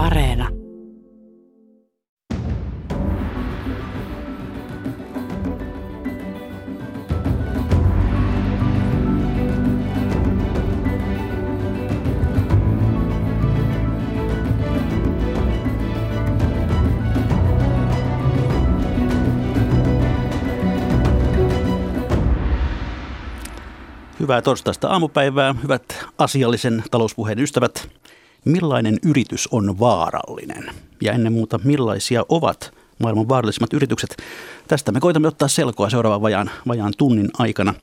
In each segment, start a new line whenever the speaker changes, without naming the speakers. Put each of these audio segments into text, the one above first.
Areena.
Hyvää torstaista aamupäivää, hyvät asiallisen talouspuheen ystävät. Millainen yritys on vaarallinen? Ja ennen muuta, millaisia ovat maailman vaarallisimmat yritykset? Tästä me koitamme ottaa selkoa seuraavan vajaan, vajaan tunnin aikana.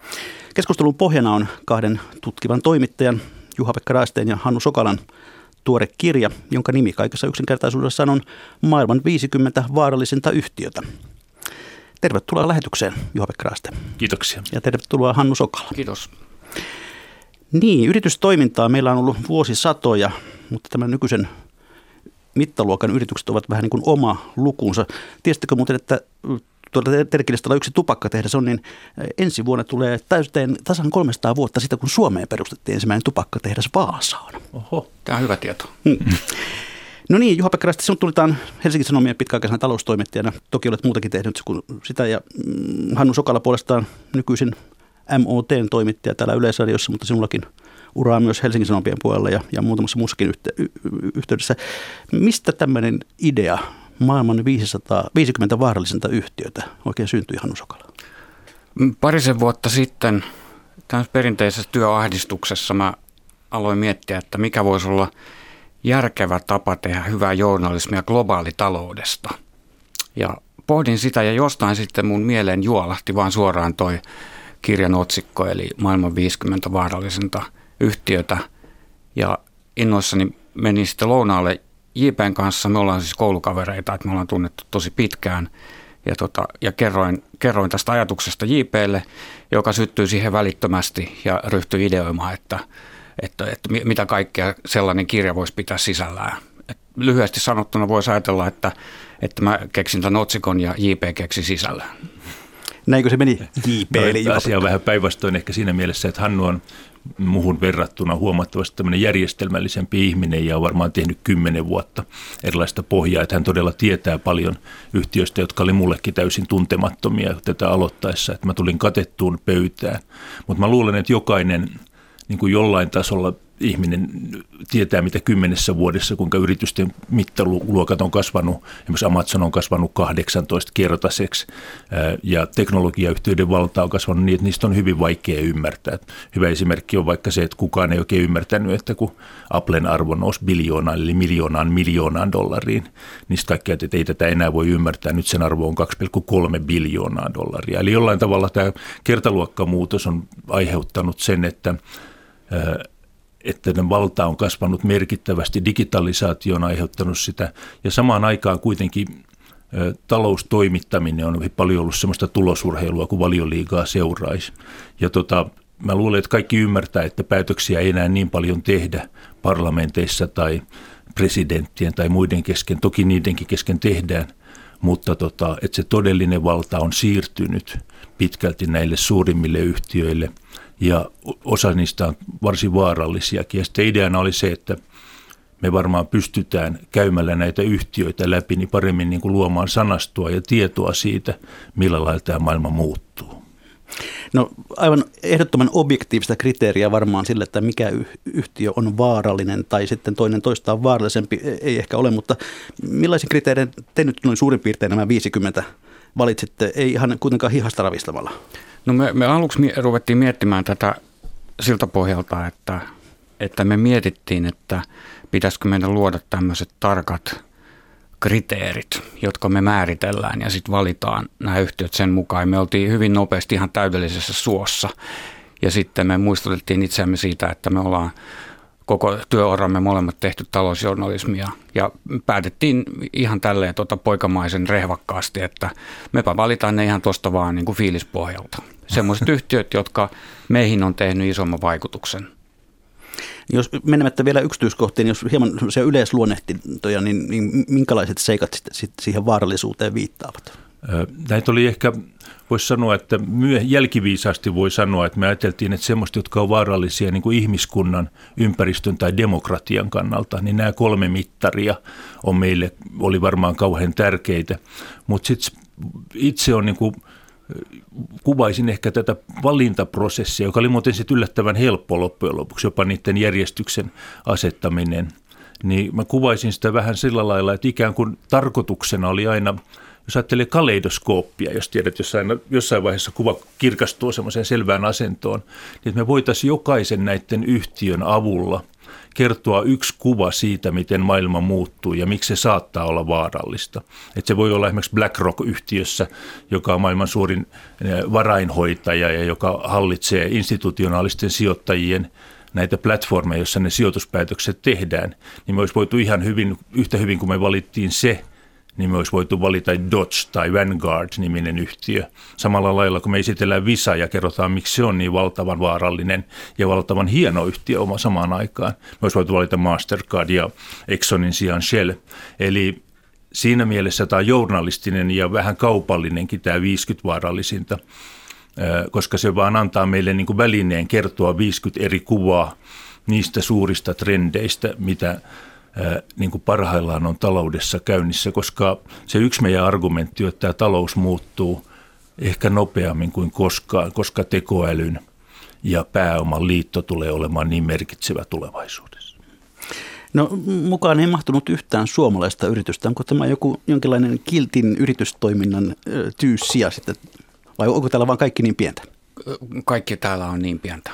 Keskustelun pohjana on kahden tutkivan toimittajan, Juha-Pekka Raasteen ja Hannu Sokalan tuore kirja, jonka nimi kaikessa yksinkertaisuudessa on Maailman 50 vaarallisinta yhtiötä. Tervetuloa lähetykseen, Juha-Pekka Raaste.
Kiitoksia.
Ja tervetuloa Hannu Sokala.
Kiitos.
Niin, yritystoimintaa meillä on ollut vuosisatoja, mutta tämän nykyisen mittaluokan yritykset ovat vähän niin kuin oma lukunsa. Tiesittekö muuten, että tuolla Terkilistalla yksi tupakkatehdas on, niin ensi vuonna tulee täyteen tasan 300 vuotta siitä, kun Suomeen perustettiin ensimmäinen tupakkatehdas Vaasaan.
Oho, tämä on hyvä tieto.
Hmm. No niin, Juha Pekkarasti, sinut tulitaan Helsingin Sanomien pitkäaikaisena taloustoimittajana. Toki olet muutakin tehnyt kuin sitä ja mm, Hannu Sokala puolestaan nykyisin MOTn toimittaja täällä Yleisradiossa, mutta sinullakin uraa myös Helsingin Sanomien puolella ja, ja muutamassa muussakin yhteydessä. Mistä tämmöinen idea maailman 500, 50 vaarallisinta yhtiötä oikein syntyi, Hannu Sokala?
Mm, parisen vuotta sitten tässä perinteisessä työahdistuksessa mä aloin miettiä, että mikä voisi olla järkevä tapa tehdä hyvää journalismia globaalitaloudesta. Ja pohdin sitä ja jostain sitten mun mieleen juolahti vaan suoraan toi kirjan otsikko, eli maailman 50 vaarallisinta yhtiötä. Ja innoissani menin sitten lounaalle JPn kanssa. Me ollaan siis koulukavereita, että me ollaan tunnettu tosi pitkään. Ja, tota, ja kerroin, kerroin tästä ajatuksesta JPlle, joka syttyi siihen välittömästi ja ryhtyi ideoimaan, että, että, että mitä kaikkea sellainen kirja voisi pitää sisällään. Et lyhyesti sanottuna voisi ajatella, että, että mä keksin tämän otsikon ja JP keksi sisällään.
Näinkö se meni JP?
No, asia on vähän päinvastoin ehkä siinä mielessä, että Hannu on muhun verrattuna huomattavasti tämmöinen järjestelmällisempi ihminen ja on varmaan tehnyt kymmenen vuotta erilaista pohjaa, että hän todella tietää paljon yhtiöistä, jotka oli mullekin täysin tuntemattomia tätä aloittaessa, että mä tulin katettuun pöytään. Mutta mä luulen, että jokainen niin kuin jollain tasolla ihminen tietää, mitä kymmenessä vuodessa, kuinka yritysten mittaluokat on kasvanut. Esimerkiksi Amazon on kasvanut 18-kertaiseksi ja teknologiayhtiöiden valta on kasvanut niin, että niistä on hyvin vaikea ymmärtää. Hyvä esimerkki on vaikka se, että kukaan ei oikein ymmärtänyt, että kun Applen arvo nousi biljoonaan eli miljoonaan miljoonaan dollariin, niin kaikki että ei tätä enää voi ymmärtää. Nyt sen arvo on 2,3 biljoonaa dollaria. Eli jollain tavalla tämä kertaluokkamuutos on aiheuttanut sen, että että valta on kasvanut merkittävästi, digitalisaatio on aiheuttanut sitä ja samaan aikaan kuitenkin taloustoimittaminen on paljon ollut sellaista tulosurheilua kuin valioliigaa seuraisi. Ja tota, mä luulen, että kaikki ymmärtää, että päätöksiä ei enää niin paljon tehdä parlamenteissa tai presidenttien tai muiden kesken. Toki niidenkin kesken tehdään, mutta tota, että se todellinen valta on siirtynyt pitkälti näille suurimmille yhtiöille – ja osa niistä on varsin vaarallisiakin. Ja sitten ideana oli se, että me varmaan pystytään käymällä näitä yhtiöitä läpi niin paremmin niin kuin luomaan sanastua ja tietoa siitä, millä lailla tämä maailma muuttuu.
No aivan ehdottoman objektiivista kriteeriä varmaan sille, että mikä yhtiö on vaarallinen tai sitten toinen toistaan vaarallisempi e-, ei ehkä ole, mutta millaisen kriteerin te nyt noin suurin piirtein nämä 50 valitsitte, ei ihan kuitenkaan hihasta ravistamalla?
No me, me aluksi ruvettiin miettimään tätä siltä pohjalta, että, että me mietittiin, että pitäisikö meidän luoda tämmöiset tarkat kriteerit, jotka me määritellään ja sitten valitaan nämä yhtiöt sen mukaan. Me oltiin hyvin nopeasti ihan täydellisessä suossa ja sitten me muistutettiin itseämme siitä, että me ollaan koko työuramme molemmat tehty talousjournalismia ja päätettiin ihan tälleen tuota poikamaisen rehvakkaasti, että mepä valitaan ne ihan tuosta vaan niin kuin fiilispohjalta. Semmoiset yhtiöt, jotka meihin on tehnyt isomman vaikutuksen.
Jos menemättä vielä yksityiskohtiin, jos hieman se yleisluonnehtintoja, niin, niin minkälaiset seikat sitten siihen vaarallisuuteen viittaavat?
Näitä oli ehkä, voisi sanoa, että myö, jälkiviisaasti voi sanoa, että me ajateltiin, että semmoista, jotka on vaarallisia niin kuin ihmiskunnan, ympäristön tai demokratian kannalta, niin nämä kolme mittaria on meille, oli varmaan kauhean tärkeitä. Mutta sitten itse on niin kuin, kuvaisin ehkä tätä valintaprosessia, joka oli muuten sitten yllättävän helppo loppujen lopuksi, jopa niiden järjestyksen asettaminen. Niin mä kuvaisin sitä vähän sillä lailla, että ikään kuin tarkoituksena oli aina – jos ajattelee kaleidoskooppia, jos tiedät, jossain, jossain vaiheessa kuva kirkastuu semmoiseen selvään asentoon, niin me voitaisiin jokaisen näiden yhtiön avulla kertoa yksi kuva siitä, miten maailma muuttuu ja miksi se saattaa olla vaarallista. Että se voi olla esimerkiksi BlackRock-yhtiössä, joka on maailman suurin eh, varainhoitaja ja joka hallitsee institutionaalisten sijoittajien näitä platformeja, joissa ne sijoituspäätökset tehdään, niin me olisi voitu ihan hyvin, yhtä hyvin kuin me valittiin se – niin me olisi voitu valita Dodge tai Vanguard-niminen yhtiö. Samalla lailla, kun me esitellään Visa ja kerrotaan, miksi se on niin valtavan vaarallinen ja valtavan hieno yhtiö oma samaan aikaan. Me olisi voitu valita Mastercard ja Exxonin sijaan Shell. Eli siinä mielessä tämä journalistinen ja vähän kaupallinenkin tämä 50 vaarallisinta, koska se vaan antaa meille niin kuin välineen kertoa 50 eri kuvaa niistä suurista trendeistä, mitä niin kuin parhaillaan on taloudessa käynnissä, koska se yksi meidän argumentti on, että tämä talous muuttuu ehkä nopeammin kuin koskaan, koska tekoälyn ja pääoman liitto tulee olemaan niin merkitsevä tulevaisuudessa.
No mukaan ei mahtunut yhtään suomalaista yritystä. Onko tämä joku jonkinlainen kiltin yritystoiminnan tyyssiä sitten, vai onko täällä vain kaikki niin pientä?
Kaikki täällä on niin pientä.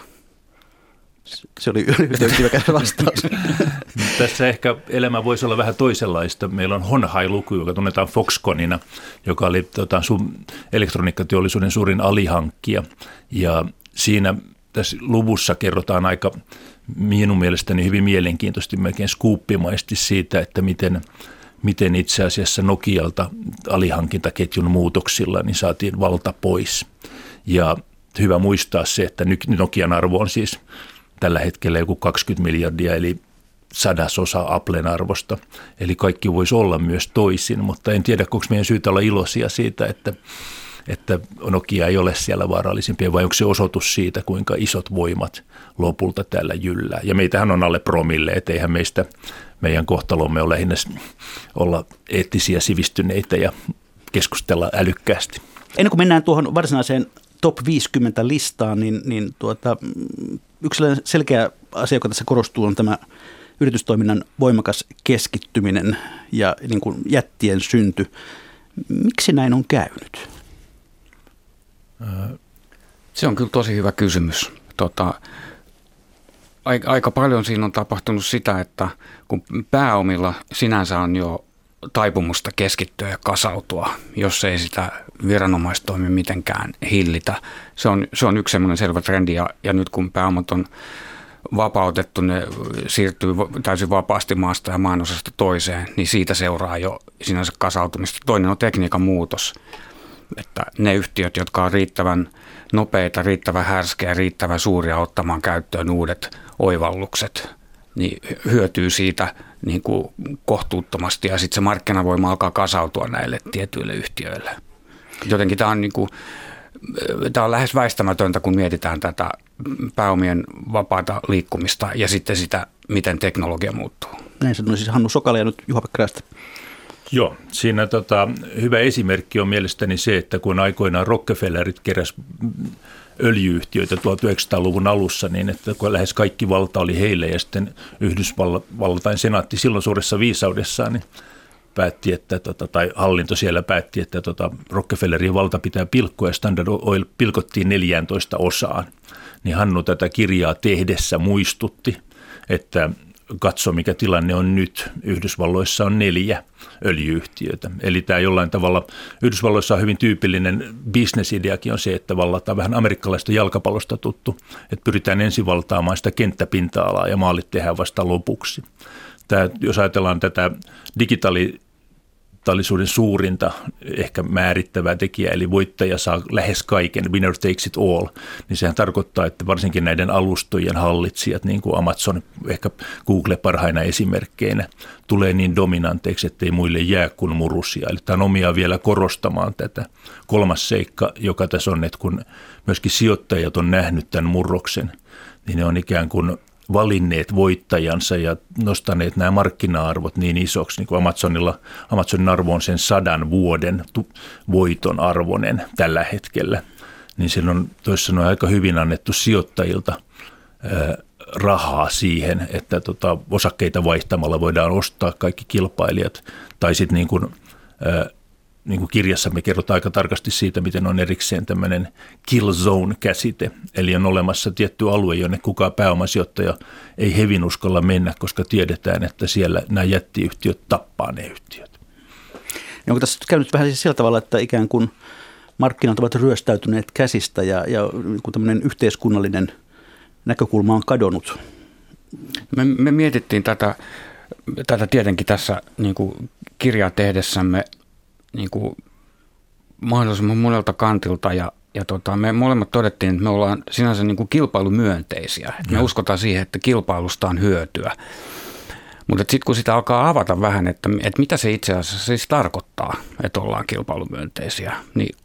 Se oli yhdenkiväkäs vastaus.
Tässä ehkä elämä voisi olla vähän toisenlaista. Meillä on Honhai-luku, joka tunnetaan Foxconina, joka oli tota, sun elektroniikkateollisuuden suurin alihankkija. Ja siinä tässä luvussa kerrotaan aika minun mielestäni hyvin mielenkiintoisesti, melkein skuuppimaisesti siitä, että miten, miten itse asiassa Nokialta alihankintaketjun muutoksilla niin saatiin valta pois. Ja hyvä muistaa se, että Nokian arvo on siis tällä hetkellä joku 20 miljardia, eli sadasosa Applen arvosta. Eli kaikki voisi olla myös toisin, mutta en tiedä, onko meidän syytä olla iloisia siitä, että, että Nokia ei ole siellä vaarallisimpia, vai onko se osoitus siitä, kuinka isot voimat lopulta tällä jyllää. Ja meitähän on alle promille, etteihän meistä meidän kohtalomme ole lähinnä olla eettisiä, sivistyneitä ja keskustella älykkäästi.
Ennen kuin mennään tuohon varsinaiseen top 50 listaan, niin, niin tuota, yksi selkeä asia, joka tässä korostuu, on tämä yritystoiminnan voimakas keskittyminen ja niin kuin jättien synty. Miksi näin on käynyt?
Se on kyllä tosi hyvä kysymys. Tota, aika paljon siinä on tapahtunut sitä, että kun pääomilla sinänsä on jo taipumusta keskittyä ja kasautua, jos ei sitä viranomaistoimi mitenkään hillitä. Se on, se on yksi semmoinen selvä trendi ja, ja nyt kun pääomat on vapautettu, ne siirtyy täysin vapaasti maasta ja maanosasta toiseen, niin siitä seuraa jo sinänsä kasautumista. Toinen on tekniikan muutos, että ne yhtiöt, jotka on riittävän nopeita, riittävän härskejä, riittävän suuria ottamaan käyttöön uudet oivallukset, niin hyötyy siitä niin kuin kohtuuttomasti ja sitten se markkinavoima alkaa kasautua näille tietyille yhtiöille. Jotenkin tämä on, niin kuin, tämä on lähes väistämätöntä, kun mietitään tätä pääomien vapaata liikkumista ja sitten sitä, miten teknologia muuttuu.
Näin sanoi siis Hannu Sokala ja nyt Juha-Pekka
Joo, siinä tota, hyvä esimerkki on mielestäni se, että kun aikoinaan Rockefellerit keräs öljyyhtiöitä 1900-luvun alussa, niin että kun lähes kaikki valta oli heille ja sitten Yhdysvaltain senaatti silloin suuressa viisaudessaan, niin päätti, että, tota, tai hallinto siellä päätti, että tota, Rockefellerin valta pitää pilkkoa ja Standard Oil pilkottiin 14 osaan. Niin Hannu tätä kirjaa tehdessä muistutti, että katso mikä tilanne on nyt. Yhdysvalloissa on neljä öljyyhtiötä. Eli tämä jollain tavalla, Yhdysvalloissa on hyvin tyypillinen bisnesideakin on se, että vallataan vähän amerikkalaista jalkapallosta tuttu, että pyritään ensin valtaamaan sitä kenttäpinta-alaa ja maalit tehdään vasta lopuksi. Tämä, jos ajatellaan tätä digitaali digitaalisuuden suurinta ehkä määrittävää tekijää, eli voittaja saa lähes kaiken, winner takes it all, niin sehän tarkoittaa, että varsinkin näiden alustojen hallitsijat, niin kuin Amazon, ehkä Google parhaina esimerkkeinä, tulee niin dominanteiksi, ettei muille jää kuin murusia. Eli tämä on omia vielä korostamaan tätä. Kolmas seikka, joka tässä on, että kun myöskin sijoittajat on nähnyt tämän murroksen, niin ne on ikään kuin valinneet voittajansa ja nostaneet nämä markkina-arvot niin isoksi, niin kuin Amazonilla, Amazonin arvo on sen sadan vuoden voiton arvoinen tällä hetkellä, niin silloin on toisin sanoen aika hyvin annettu sijoittajilta rahaa siihen, että tota, osakkeita vaihtamalla voidaan ostaa kaikki kilpailijat, tai sitten niin kuin, niin kuin kirjassa me kerrotaan aika tarkasti siitä, miten on erikseen tämmöinen kill zone-käsite. Eli on olemassa tietty alue, jonne kukaan pääomasijoittaja ei hevin uskalla mennä, koska tiedetään, että siellä nämä jättiyhtiöt tappaa ne yhtiöt.
Niin onko tässä käynyt vähän siis sillä tavalla, että ikään kuin markkinat ovat ryöstäytyneet käsistä ja, ja niin tämmöinen yhteiskunnallinen näkökulma on kadonnut?
Me, me mietittiin tätä, tätä tietenkin tässä niin kuin kirjaa tehdessämme niin kuin mahdollisimman monelta kantilta ja, ja tota, me molemmat todettiin, että me ollaan sinänsä niin kuin kilpailumyönteisiä. Että me uskotaan siihen, että kilpailusta on hyötyä. Mutta sitten kun sitä alkaa avata vähän, että, että mitä se itse asiassa siis tarkoittaa, että ollaan kilpailumyönteisiä, niin,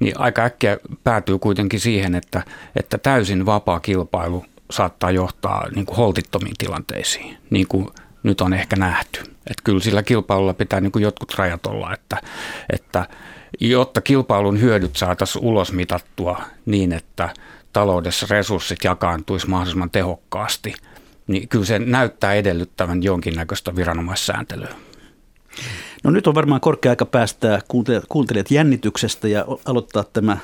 niin aika äkkiä päätyy kuitenkin siihen, että, että täysin vapaa kilpailu saattaa johtaa niin kuin holtittomiin tilanteisiin, niin kuin nyt on ehkä nähty. Että kyllä sillä kilpailulla pitää niin kuin jotkut rajat olla, että, että jotta kilpailun hyödyt saataisiin ulos mitattua niin, että taloudessa resurssit jakaantuisi mahdollisimman tehokkaasti, niin kyllä se näyttää edellyttävän jonkinnäköistä viranomaissääntelyä.
No nyt on varmaan korkea aika päästää kuuntelijat jännityksestä ja aloittaa tämä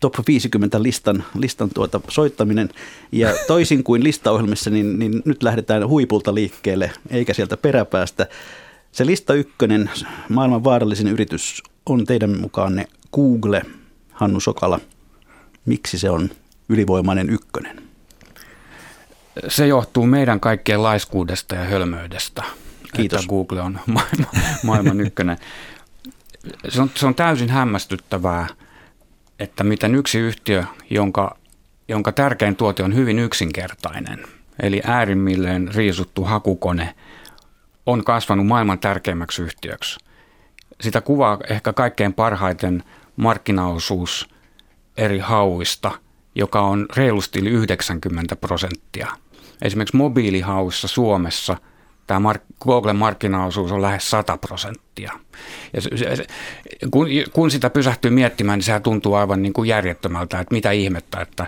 top 50 listan, listan tuota soittaminen. Ja toisin kuin listaohjelmissa, niin, niin nyt lähdetään huipulta liikkeelle, eikä sieltä peräpäästä. Se lista ykkönen, maailman vaarallisin yritys, on teidän mukaanne Google, Hannu Sokala. Miksi se on ylivoimainen ykkönen?
Se johtuu meidän kaikkien laiskuudesta ja hölmöydestä.
Kiitos.
Että Google on maailman, maailman ykkönen. Se on, se on täysin hämmästyttävää – että miten yksi yhtiö, jonka, jonka tärkein tuote on hyvin yksinkertainen, eli äärimmilleen riisuttu hakukone, on kasvanut maailman tärkeimmäksi yhtiöksi. Sitä kuvaa ehkä kaikkein parhaiten markkinaosuus eri hauista, joka on reilusti yli 90 prosenttia. Esimerkiksi mobiilihauissa Suomessa – tämä mark- Googlen markkinaosuus on lähes 100 prosenttia. Ja se, se, kun, kun sitä pysähtyy miettimään, niin sehän tuntuu aivan niin kuin järjettömältä, että mitä ihmettä, että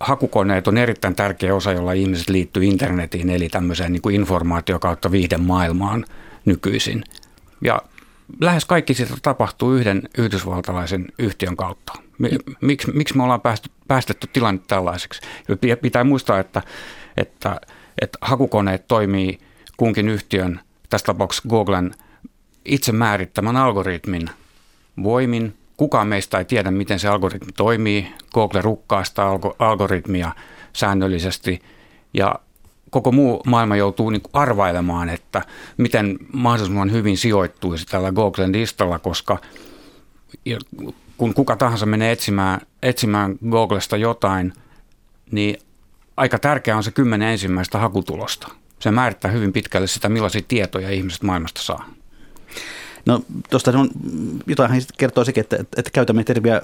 hakukoneet on erittäin tärkeä osa, jolla ihmiset liittyy internetiin, eli tämmöiseen niin kuin informaatio kautta viiden maailmaan nykyisin. Ja lähes kaikki sitä tapahtuu yhden yhdysvaltalaisen yhtiön kautta. Miksi, miksi me ollaan päästy, päästetty tilanne tällaiseksi? Pitää muistaa, että, että, että hakukoneet toimii – kunkin yhtiön, tässä tapauksessa Googlen, itse määrittämän algoritmin voimin. Kukaan meistä ei tiedä, miten se algoritmi toimii. Google rukkaa sitä algoritmia säännöllisesti ja koko muu maailma joutuu niin arvailemaan, että miten mahdollisimman hyvin sijoittuisi tällä Googlen listalla, koska kun kuka tahansa menee etsimään, etsimään Googlesta jotain, niin aika tärkeää on se kymmenen ensimmäistä hakutulosta se määrittää hyvin pitkälle sitä, millaisia tietoja ihmiset maailmasta saa.
No tuosta on, jotain kertoo sekin, että, että käytämme termiä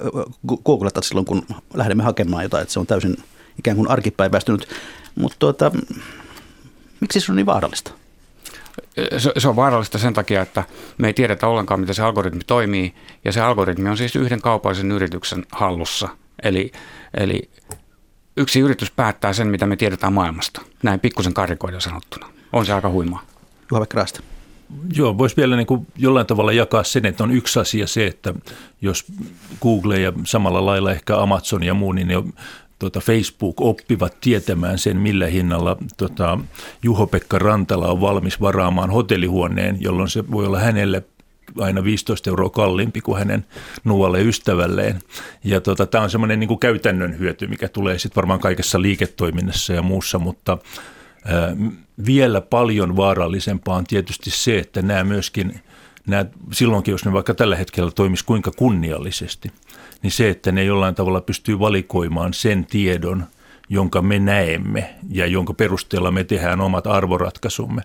googlata silloin, kun lähdemme hakemaan jotain, että se on täysin ikään kuin arkipäiväistynyt. Mutta tuota, miksi se on niin vaarallista?
Se, se on vaarallista sen takia, että me ei tiedetä ollenkaan, miten se algoritmi toimii, ja se algoritmi on siis yhden kaupallisen yrityksen hallussa. Eli, eli yksi yritys päättää sen, mitä me tiedetään maailmasta. Näin pikkusen karikoida sanottuna. On se aika huimaa.
Juha Kraasta.
Joo, voisi vielä niin kuin jollain tavalla jakaa sen, että on yksi asia se, että jos Google ja samalla lailla ehkä Amazon ja muu, niin ne tuota, Facebook oppivat tietämään sen, millä hinnalla tota, Juho-Pekka Rantala on valmis varaamaan hotellihuoneen, jolloin se voi olla hänelle aina 15 euroa kalliimpi kuin hänen nuolle ystävälleen. Ja tota, tämä on semmoinen niin käytännön hyöty, mikä tulee sitten varmaan kaikessa liiketoiminnassa ja muussa, mutta ää, vielä paljon vaarallisempaa on tietysti se, että nämä myöskin nämä, silloinkin, jos ne vaikka tällä hetkellä toimisi kuinka kunniallisesti, niin se, että ne jollain tavalla pystyy valikoimaan sen tiedon – jonka me näemme ja jonka perusteella me tehdään omat arvoratkaisumme.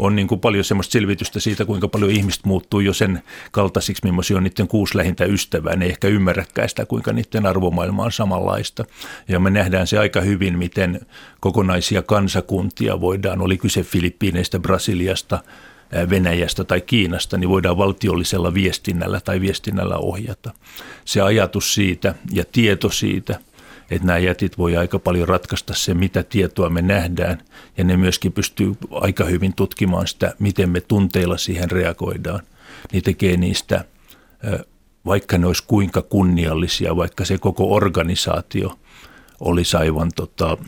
On niin kuin paljon semmoista selvitystä siitä, kuinka paljon ihmistä muuttuu jo sen kaltaisiksi, millaisia on niiden kuusi lähintä ystävää. Ne ei ehkä ymmärräkään sitä, kuinka niiden arvomaailma on samanlaista. Ja me nähdään se aika hyvin, miten kokonaisia kansakuntia voidaan, oli kyse Filippiineistä, Brasiliasta, Venäjästä tai Kiinasta, niin voidaan valtiollisella viestinnällä tai viestinnällä ohjata. Se ajatus siitä ja tieto siitä – että nämä jätit voi aika paljon ratkaista se, mitä tietoa me nähdään, ja ne myöskin pystyy aika hyvin tutkimaan sitä, miten me tunteilla siihen reagoidaan. Niin tekee niistä, vaikka ne olisi kuinka kunniallisia, vaikka se koko organisaatio olisi aivan tota,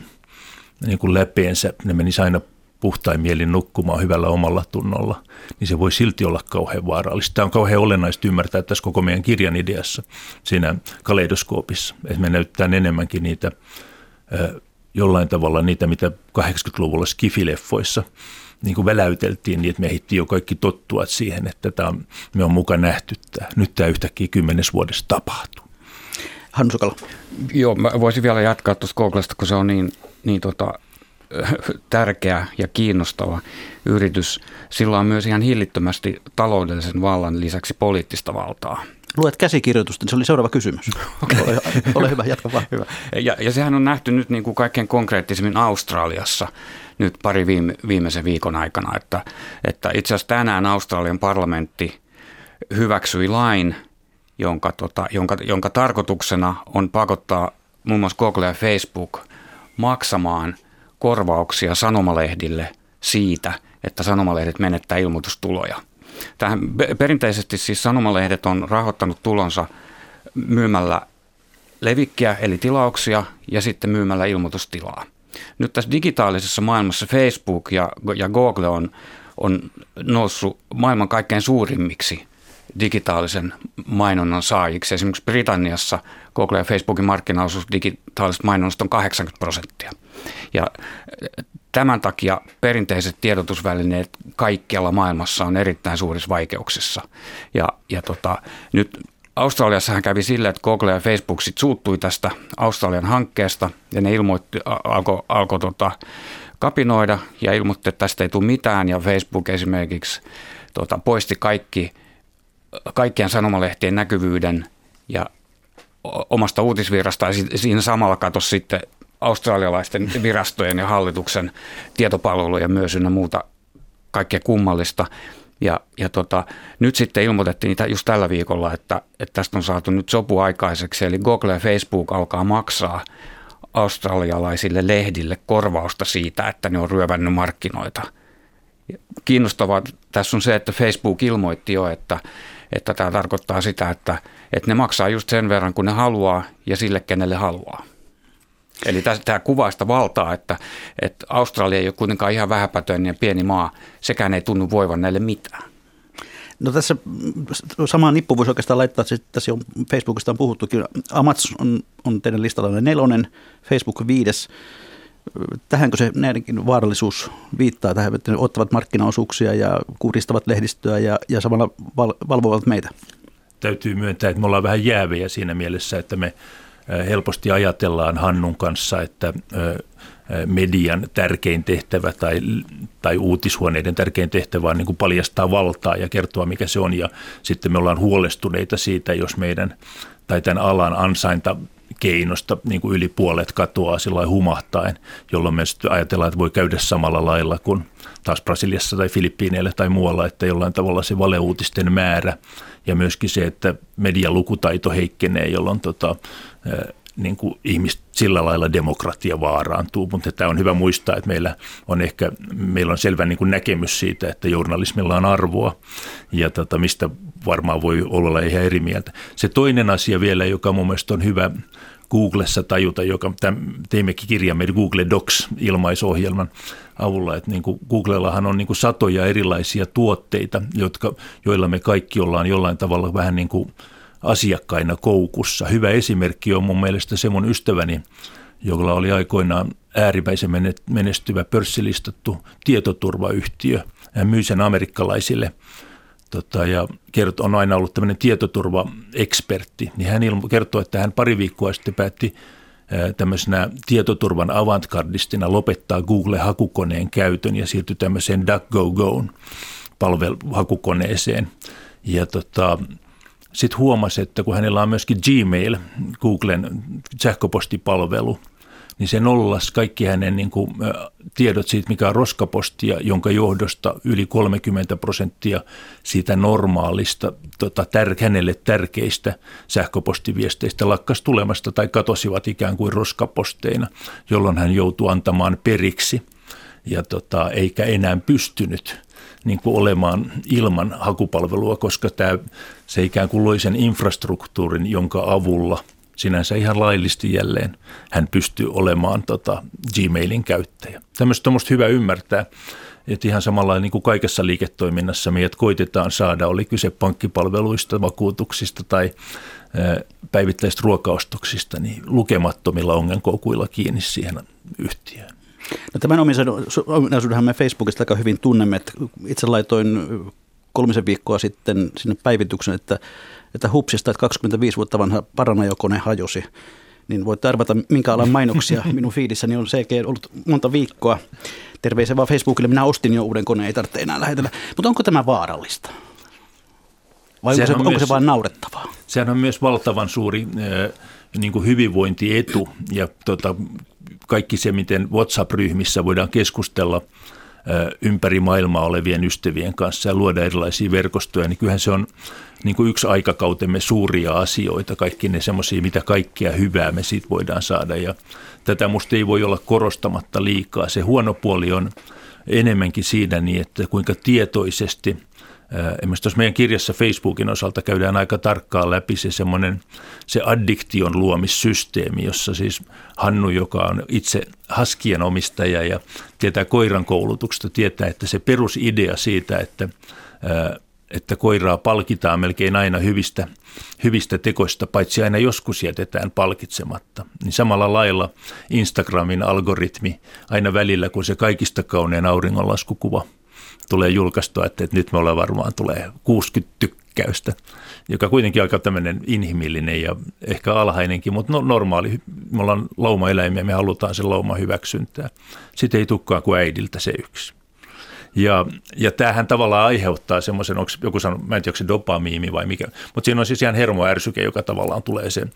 niin kuin läpeensä, ne menisi aina puhtain mielin nukkumaan hyvällä omalla tunnolla, niin se voi silti olla kauhean vaarallista. Tämä on kauhean olennaista ymmärtää tässä koko meidän kirjan ideassa siinä kaleidoskoopissa, että me näyttää enemmänkin niitä jollain tavalla niitä, mitä 80-luvulla skifileffoissa niin kuin väläyteltiin niin, että me ehittiin jo kaikki tottua siihen, että tämä on, me on mukaan nähty tämä. Nyt tämä yhtäkkiä kymmenes vuodessa tapahtuu.
Hannu Sokala.
Joo, mä voisin vielä jatkaa tuosta Googlesta, kun se on niin, niin tota, tärkeä ja kiinnostava yritys. Sillä on myös ihan hillittömästi taloudellisen vallan lisäksi poliittista valtaa.
Luet käsikirjoitusta, niin se oli seuraava kysymys. Okay. Ole, ole hyvä, jatka vaan.
Hyvä. Ja, ja sehän on nähty nyt niin kuin kaikkein konkreettisimmin Australiassa nyt pari viime, viimeisen viikon aikana, että, että itse asiassa tänään Australian parlamentti hyväksyi lain, jonka, tota, jonka, jonka tarkoituksena on pakottaa muun muassa Google ja Facebook maksamaan – korvauksia sanomalehdille siitä, että sanomalehdet menettää ilmoitustuloja. Tähän perinteisesti siis sanomalehdet on rahoittanut tulonsa myymällä levikkiä eli tilauksia ja sitten myymällä ilmoitustilaa. Nyt tässä digitaalisessa maailmassa Facebook ja, ja Google on, on noussut maailman kaikkein suurimmiksi digitaalisen mainonnan saajiksi. Esimerkiksi Britanniassa Google ja Facebookin markkinaosuus digitaalisesta mainonnasta on 80 prosenttia. Ja tämän takia perinteiset tiedotusvälineet kaikkialla maailmassa on erittäin suurissa vaikeuksissa. Ja, ja tota, nyt Australiassahan kävi sillä, että Google ja Facebook sit suuttui tästä Australian hankkeesta ja ne ilmoitti, alkoi alko, tota, kapinoida ja ilmoitti, että tästä ei tule mitään ja Facebook esimerkiksi tota, poisti kaikki, kaikkien sanomalehtien näkyvyyden ja omasta uutisvirrasta ja siinä samalla katosi sitten australialaisten virastojen ja hallituksen tietopalveluja myös ynnä muuta kaikkea kummallista. Ja, ja tota, nyt sitten ilmoitettiin just tällä viikolla, että, että tästä on saatu nyt sopu aikaiseksi. Eli Google ja Facebook alkaa maksaa australialaisille lehdille korvausta siitä, että ne on ryövännyt markkinoita. Kiinnostavaa tässä on se, että Facebook ilmoitti jo, että, että tämä tarkoittaa sitä, että, että ne maksaa just sen verran, kun ne haluaa ja sille, kenelle haluaa. Eli tämä kuvaa sitä valtaa, että, että Australia ei ole kuitenkaan ihan vähäpätöinen ja pieni maa, sekään ei tunnu voivan näille mitään.
No tässä sama nippu voisi oikeastaan laittaa, että tässä on Facebookista on puhuttukin. Amats on, on teidän listalla nelonen, Facebook viides. Tähänkö se näidenkin vaarallisuus viittaa tähän, että ne ottavat markkinaosuuksia ja kuristavat lehdistöä ja, ja samalla val, valvovat meitä?
Täytyy myöntää, että me ollaan vähän jääviä siinä mielessä, että me helposti ajatellaan Hannun kanssa, että median tärkein tehtävä tai, tai uutishuoneiden tärkein tehtävä on niin kuin paljastaa valtaa ja kertoa, mikä se on. Ja sitten me ollaan huolestuneita siitä, jos meidän tai tämän alan ansainta keinosta niin kuin yli puolet katoaa sillä humahtaen, jolloin me ajatellaan, että voi käydä samalla lailla kuin taas Brasiliassa tai Filippiineillä tai muualla, että jollain tavalla se valeuutisten määrä ja myöskin se, että median lukutaito heikkenee, jolloin tota, niin kuin ihmiset sillä lailla demokratia vaaraantuu, mutta tämä on hyvä muistaa, että meillä on ehkä meillä on selvä niin kuin näkemys siitä, että journalismilla on arvoa ja tota, mistä varmaan voi olla ihan eri mieltä. Se toinen asia vielä, joka mun mielestä on hyvä Googlessa tajuta, joka teimmekin kirjamme Google Docs ilmaisohjelman avulla, että niin kuin Googlellahan on niin kuin satoja erilaisia tuotteita, jotka, joilla me kaikki ollaan jollain tavalla vähän niin kuin asiakkaina koukussa. Hyvä esimerkki on mun mielestä se mun ystäväni, jolla oli aikoinaan äärimmäisen menestyvä pörssilistattu tietoturvayhtiö. Hän myi sen amerikkalaisille tota, ja kert, on aina ollut tämmöinen tietoturvaekspertti, niin hän ilmo, kertoo, että hän pari viikkoa sitten päätti tämmöisenä tietoturvan avantgardistina lopettaa Google-hakukoneen käytön ja siirtyi tämmöiseen DuckGoGoon palveluhakukoneeseen. Ja tota, sitten huomasi, että kun hänellä on myöskin Gmail, Googlen sähköpostipalvelu, niin se nollas kaikki hänen niin kuin, tiedot siitä, mikä on roskapostia, jonka johdosta yli 30 prosenttia siitä normaalista, tota, tär, hänelle tärkeistä sähköpostiviesteistä lakkas tulemasta tai katosivat ikään kuin roskaposteina, jolloin hän joutui antamaan periksi ja tota, eikä enää pystynyt niin kuin olemaan ilman hakupalvelua, koska tämä, se ikään kuin loi sen infrastruktuurin, jonka avulla sinänsä ihan laillisesti jälleen hän pystyy olemaan tota Gmailin käyttäjä. Tämmöistä on hyvä ymmärtää, että ihan samalla niin kuin kaikessa liiketoiminnassa meidät koitetaan saada, oli kyse pankkipalveluista, vakuutuksista tai päivittäistä ruokaostoksista, niin lukemattomilla ongenkoukuilla kiinni siihen yhtiöön.
No tämän ominaisuudenhan me Facebookista aika hyvin tunnemme. Että itse laitoin kolmisen viikkoa sitten sinne päivityksen, että, että hupsista, että 25 vuotta vanha paranajokone hajosi. Niin voitte arvata, minkä alan mainoksia minun fiidissäni on selkeä ollut monta viikkoa. Terveisiä vaan Facebookille, minä ostin jo uuden koneen, ei tarvitse enää lähetellä. Mutta onko tämä vaarallista? Vai onko se, on onko myös, se vain naurettavaa?
Sehän on myös valtavan suuri äh, niin kuin hyvinvointietu ja tota, kaikki se, miten WhatsApp-ryhmissä voidaan keskustella ympäri maailmaa olevien ystävien kanssa ja luoda erilaisia verkostoja, niin kyllähän se on niin kuin yksi aikakautemme suuria asioita, kaikki ne semmoisia, mitä kaikkea hyvää me siitä voidaan saada. Ja tätä musta ei voi olla korostamatta liikaa. Se huono puoli on enemmänkin siinä niin, että kuinka tietoisesti – Esimerkiksi tuossa meidän kirjassa Facebookin osalta käydään aika tarkkaan läpi se semmoinen se addiktion luomissysteemi, jossa siis Hannu, joka on itse haskien omistaja ja tietää koiran koulutuksesta, tietää, että se perusidea siitä, että että koiraa palkitaan melkein aina hyvistä, hyvistä tekoista, paitsi aina joskus jätetään palkitsematta. Niin samalla lailla Instagramin algoritmi aina välillä, kun se kaikista kaunein auringonlaskukuva tulee julkaistua, että, että nyt me ollaan varmaan tulee 60 tykkäystä, joka kuitenkin aika tämmöinen inhimillinen ja ehkä alhainenkin, mutta no, normaali. Me ollaan laumaeläimiä, me halutaan sen lauma hyväksyntää. Sitten ei tukkaan kuin äidiltä se yksi. Ja, ja tämähän tavallaan aiheuttaa semmoisen, onko joku sanonut, mä en tiedä, onko se dopamiimi vai mikä, mutta siinä on siis ihan hermoärsyke, joka tavallaan tulee sen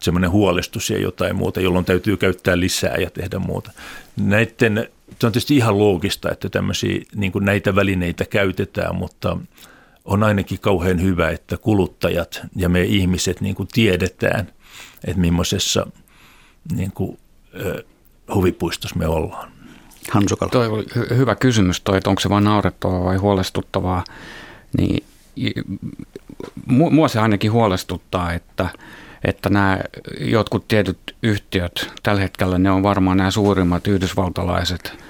semmoinen huolestus ja jotain muuta, jolloin täytyy käyttää lisää ja tehdä muuta. Näiden se on tietysti ihan loogista, että tämmöisiä, niin kuin näitä välineitä käytetään, mutta on ainakin kauhean hyvä, että kuluttajat ja me ihmiset niin kuin tiedetään, että millaisessa niin kuin, huvipuistossa me ollaan.
Hansukala. Toi oli hy- hyvä kysymys toi, että onko se vain naurettavaa vai huolestuttavaa. Niin, mua se ainakin huolestuttaa, että – että nämä jotkut tietyt yhtiöt, tällä hetkellä ne on varmaan nämä suurimmat yhdysvaltalaiset,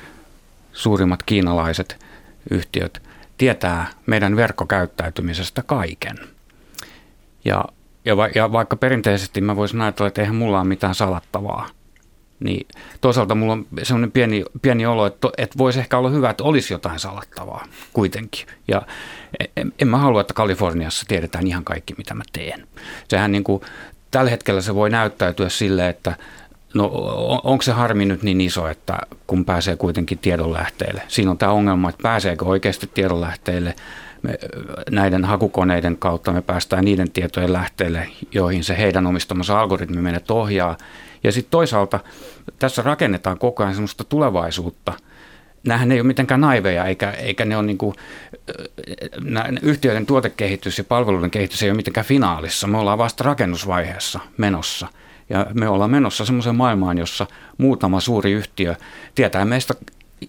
suurimmat kiinalaiset yhtiöt, tietää meidän verkkokäyttäytymisestä kaiken. Ja, ja, va, ja vaikka perinteisesti mä voisin ajatella, että eihän mulla ole mitään salattavaa, niin toisaalta mulla on sellainen pieni, pieni olo, että, että voisi ehkä olla hyvä, että olisi jotain salattavaa kuitenkin. Ja en, en mä halua, että Kaliforniassa tiedetään ihan kaikki, mitä mä teen. Sehän niin kuin tällä hetkellä se voi näyttäytyä sille, että no onko se harmi nyt niin iso, että kun pääsee kuitenkin tiedonlähteelle. Siinä on tämä ongelma, että pääseekö oikeasti tiedonlähteille. Me, näiden hakukoneiden kautta me päästään niiden tietojen lähteelle, joihin se heidän omistamansa algoritmi menet ohjaa. Ja sitten toisaalta tässä rakennetaan koko ajan sellaista tulevaisuutta – nämähän ei ole mitenkään naiveja, eikä, eikä ne ole niin kuin, yhtiöiden tuotekehitys ja palveluiden kehitys ei ole mitenkään finaalissa. Me ollaan vasta rakennusvaiheessa menossa. Ja me ollaan menossa semmoiseen maailmaan, jossa muutama suuri yhtiö tietää meistä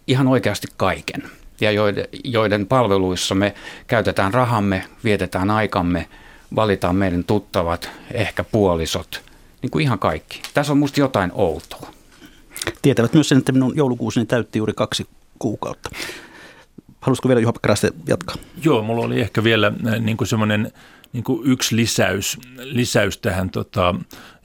ihan oikeasti kaiken. Ja joiden, joiden palveluissa me käytetään rahamme, vietetään aikamme, valitaan meidän tuttavat, ehkä puolisot, niin kuin ihan kaikki. Tässä on musta jotain outoa.
Tietävät myös sen, että minun joulukuusini täytti juuri kaksi kuukautta. Haluaisitko vielä Juha Pekkaraiste jatkaa?
Joo, mulla oli ehkä vielä äh, niin kuin semmoinen niin kuin yksi lisäys, lisäys tähän, tota,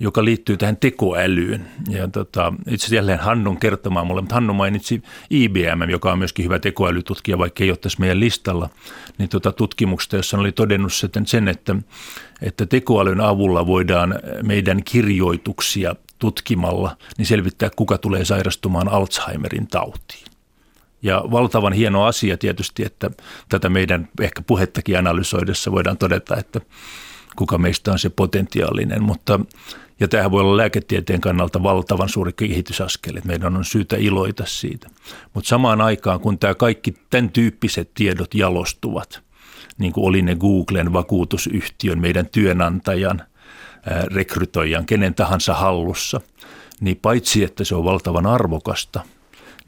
joka liittyy tähän tekoälyyn. Ja tota, itse asiassa jälleen Hannun kertomaan mulle, mutta Hannu mainitsi IBM, joka on myöskin hyvä tekoälytutkija, vaikka ei ole tässä meidän listalla, niin tota tutkimuksesta, jossa oli todennut sen, että, että tekoälyn avulla voidaan meidän kirjoituksia tutkimalla niin selvittää, kuka tulee sairastumaan Alzheimerin tautiin. Ja valtavan hieno asia tietysti, että tätä meidän ehkä puhettakin analysoidessa voidaan todeta, että kuka meistä on se potentiaalinen, mutta ja tämähän voi olla lääketieteen kannalta valtavan suuri kehitysaskel, että meidän on syytä iloita siitä. Mutta samaan aikaan, kun tämä kaikki tämän tyyppiset tiedot jalostuvat, niin kuin oli ne Googlen, vakuutusyhtiön, meidän työnantajan, rekrytoijan, kenen tahansa hallussa, niin paitsi että se on valtavan arvokasta –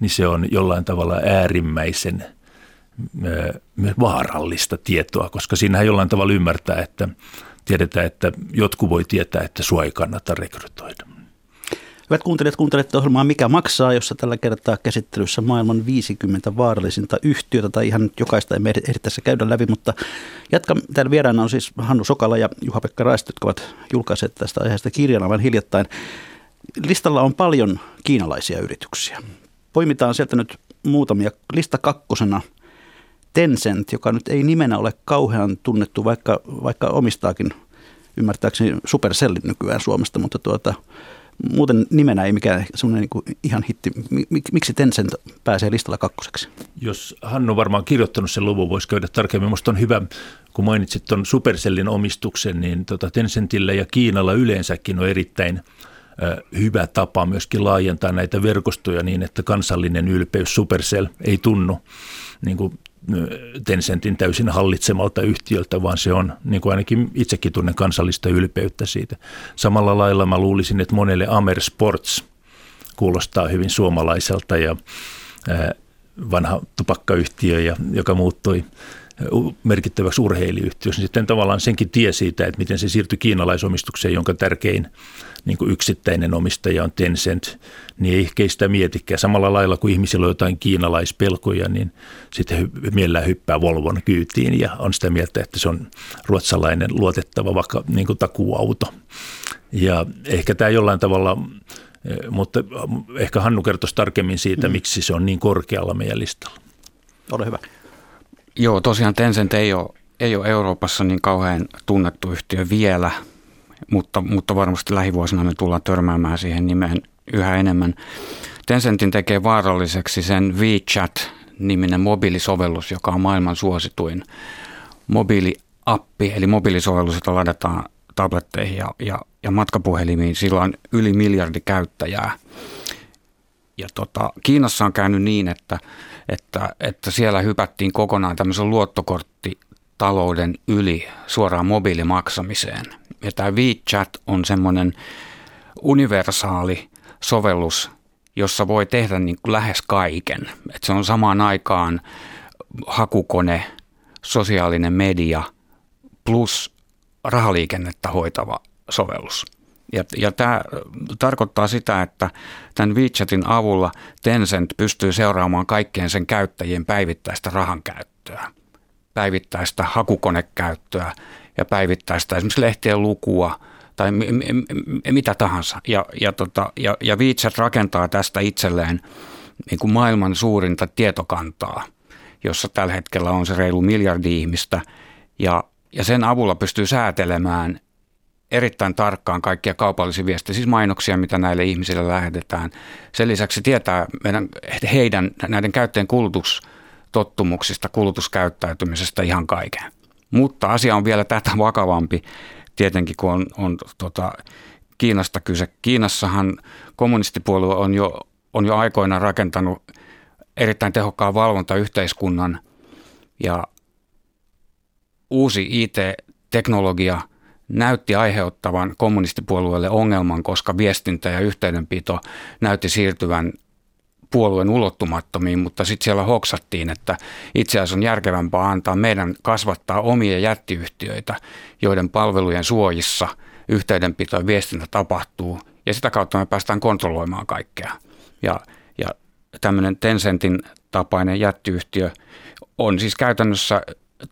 niin se on jollain tavalla äärimmäisen vaarallista tietoa, koska siinähän jollain tavalla ymmärtää, että tiedetään, että jotkut voi tietää, että sua ei kannata rekrytoida.
Hyvät kuuntelijat, kuuntelette ohjelmaa Mikä maksaa, jossa tällä kertaa käsittelyssä maailman 50 vaarallisinta yhtiötä, tai ihan jokaista ei ehdi tässä käydä läpi, mutta jatka, täällä vieraana on siis Hannu Sokala ja Juha-Pekka Raist, jotka ovat julkaiseet tästä aiheesta kirjana vain hiljattain. Listalla on paljon kiinalaisia yrityksiä poimitaan sieltä nyt muutamia. Lista kakkosena Tencent, joka nyt ei nimenä ole kauhean tunnettu, vaikka, vaikka omistaakin ymmärtääkseni Supercellin nykyään Suomesta, mutta tuota, muuten nimenä ei mikään semmoinen niin ihan hitti. Miksi Tencent pääsee listalla kakkoseksi?
Jos Hannu varmaan kirjoittanut sen luvun, voisi käydä tarkemmin. Minusta on hyvä, kun mainitsit tuon Supercellin omistuksen, niin tota Tencentillä ja Kiinalla yleensäkin on erittäin – hyvä tapa myöskin laajentaa näitä verkostoja niin, että kansallinen ylpeys Supercell ei tunnu niin kuin Tencentin täysin hallitsemalta yhtiöltä, vaan se on, niin kuin ainakin itsekin tunnen kansallista ylpeyttä siitä. Samalla lailla mä luulisin, että monelle Amer Sports kuulostaa hyvin suomalaiselta ja vanha tupakkayhtiö, ja, joka muuttui merkittäväksi urheiliyhtiöksi. Sitten tavallaan senkin tie siitä, että miten se siirtyi kiinalaisomistukseen, jonka tärkein niin kuin yksittäinen omistaja on Tencent, niin ei ehkä sitä mietikään. Samalla lailla kuin ihmisillä on jotain kiinalaispelkoja, niin sitten mielellään hyppää Volvon kyytiin ja on sitä mieltä, että se on ruotsalainen luotettava vaikka niin kuin takuauto. Ja ehkä tämä jollain tavalla, eh, mutta ehkä Hannu kertoisi tarkemmin siitä, mm. miksi se on niin korkealla meidän listalla.
Ole hyvä.
Joo, tosiaan Tencent ei ole, ei ole Euroopassa niin kauhean tunnettu yhtiö vielä, mutta, mutta varmasti lähivuosina me tullaan törmäämään siihen nimeen yhä enemmän. Tencentin tekee vaaralliseksi sen WeChat-niminen mobiilisovellus, joka on maailman suosituin mobiiliappi, eli mobiilisovellus, jota ladataan tabletteihin ja, ja, ja matkapuhelimiin. Sillä on yli miljardi käyttäjää. Ja tota, Kiinassa on käynyt niin, että, että, että siellä hypättiin kokonaan tämmöisen luottokorttitalouden yli suoraan mobiilimaksamiseen. Ja tämä WeChat on semmoinen universaali sovellus, jossa voi tehdä niin kuin lähes kaiken. Et se on samaan aikaan hakukone, sosiaalinen media plus rahaliikennettä hoitava sovellus. Ja, ja tämä tarkoittaa sitä, että tämän WeChatin avulla Tencent pystyy seuraamaan kaikkien sen käyttäjien päivittäistä rahankäyttöä, päivittäistä hakukonekäyttöä ja päivittäistä esimerkiksi lehtien lukua tai m- m- mitä tahansa. Ja, ja, tota, ja, ja WeChat rakentaa tästä itselleen niin kuin maailman suurinta tietokantaa, jossa tällä hetkellä on se reilu miljardi ihmistä ja, ja sen avulla pystyy säätelemään erittäin tarkkaan kaikkia kaupallisia viestejä, siis mainoksia, mitä näille ihmisille lähetetään. Sen lisäksi tietää meidän, heidän näiden käyttäjien kulutustottumuksista, kulutuskäyttäytymisestä ihan kaiken. Mutta asia on vielä tätä vakavampi tietenkin, kun on, on tota, Kiinasta kyse. Kiinassahan kommunistipuolue on jo, on jo aikoinaan rakentanut erittäin tehokkaan valvontayhteiskunnan ja uusi IT-teknologia – näytti aiheuttavan kommunistipuolueelle ongelman, koska viestintä ja yhteydenpito näytti siirtyvän puolueen ulottumattomiin, mutta sitten siellä hoksattiin, että itse asiassa on järkevämpää antaa meidän kasvattaa omia jättiyhtiöitä, joiden palvelujen suojissa yhteydenpito ja viestintä tapahtuu, ja sitä kautta me päästään kontrolloimaan kaikkea. Ja, ja tämmöinen Tencentin tapainen jättiyhtiö on siis käytännössä,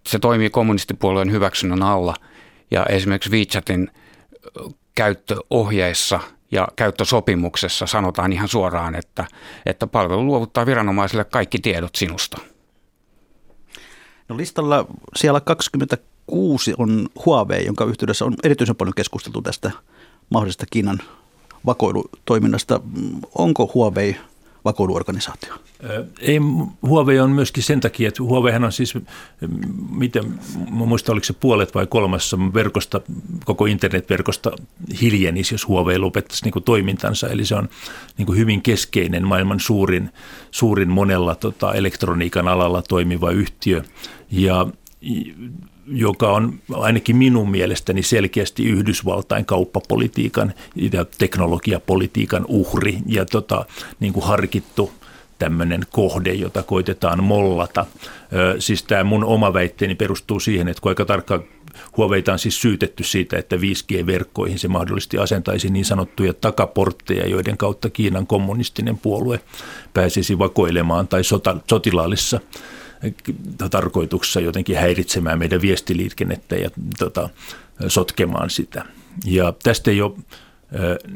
se toimii kommunistipuolueen hyväksynnän alla ja esimerkiksi WeChatin käyttöohjeissa ja käyttösopimuksessa sanotaan ihan suoraan, että, että palvelu luovuttaa viranomaisille kaikki tiedot sinusta.
No listalla siellä 26 on Huawei, jonka yhteydessä on erityisen paljon keskusteltu tästä mahdollisesta Kiinan vakoilutoiminnasta. Onko Huawei vakoiluorganisaatio?
Ei, Huawei on myöskin sen takia, että Huaweihan on siis, miten, mä muistan oliko se puolet vai kolmassa verkosta, koko internetverkosta hiljenisi, jos Huawei lopettaisi niin kuin toimintansa. Eli se on niin kuin hyvin keskeinen, maailman suurin, suurin monella tota, elektroniikan alalla toimiva yhtiö. Ja joka on ainakin minun mielestäni selkeästi Yhdysvaltain kauppapolitiikan ja teknologiapolitiikan uhri ja tota, niin kuin harkittu tämmöinen kohde, jota koitetaan mollata. Ö, siis tämä mun oma väitteeni perustuu siihen, että kun aika tarkkaan Huoveita on siis syytetty siitä, että 5G-verkkoihin se mahdollisesti asentaisi niin sanottuja takaportteja, joiden kautta Kiinan kommunistinen puolue pääsisi vakoilemaan tai sota, sotilaallisessa tarkoituksessa jotenkin häiritsemään meidän viestiliikennettä ja tota, sotkemaan sitä. Ja tästä ei ole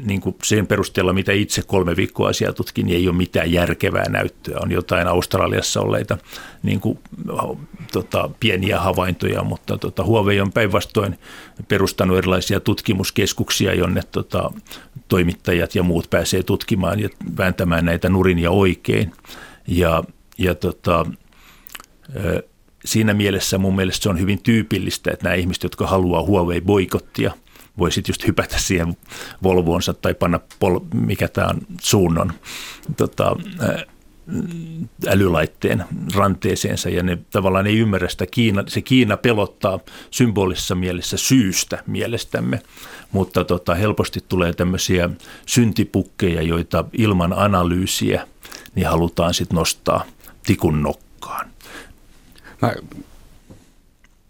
niin kuin sen perusteella, mitä itse kolme viikkoa asiaa tutkin, niin ei ole mitään järkevää näyttöä. On jotain Australiassa olleita niin kuin, tota, pieniä havaintoja, mutta tota, Huawei on päinvastoin perustanut erilaisia tutkimuskeskuksia, jonne tota, toimittajat ja muut pääsee tutkimaan ja vääntämään näitä nurin ja oikein. Ja, ja tota, siinä mielessä mun mielestä se on hyvin tyypillistä, että nämä ihmiset, jotka haluaa Huawei boikottia, voi sitten just hypätä siihen Volvoonsa tai panna, pol, mikä tämä on, suunnon tota, älylaitteen ranteeseensa ja ne tavallaan ei ymmärrä sitä Kiina, se Kiina pelottaa symbolisessa mielessä syystä mielestämme, mutta tota, helposti tulee tämmöisiä syntipukkeja, joita ilman analyysiä niin halutaan sitten nostaa tikun nokkaan.
Mä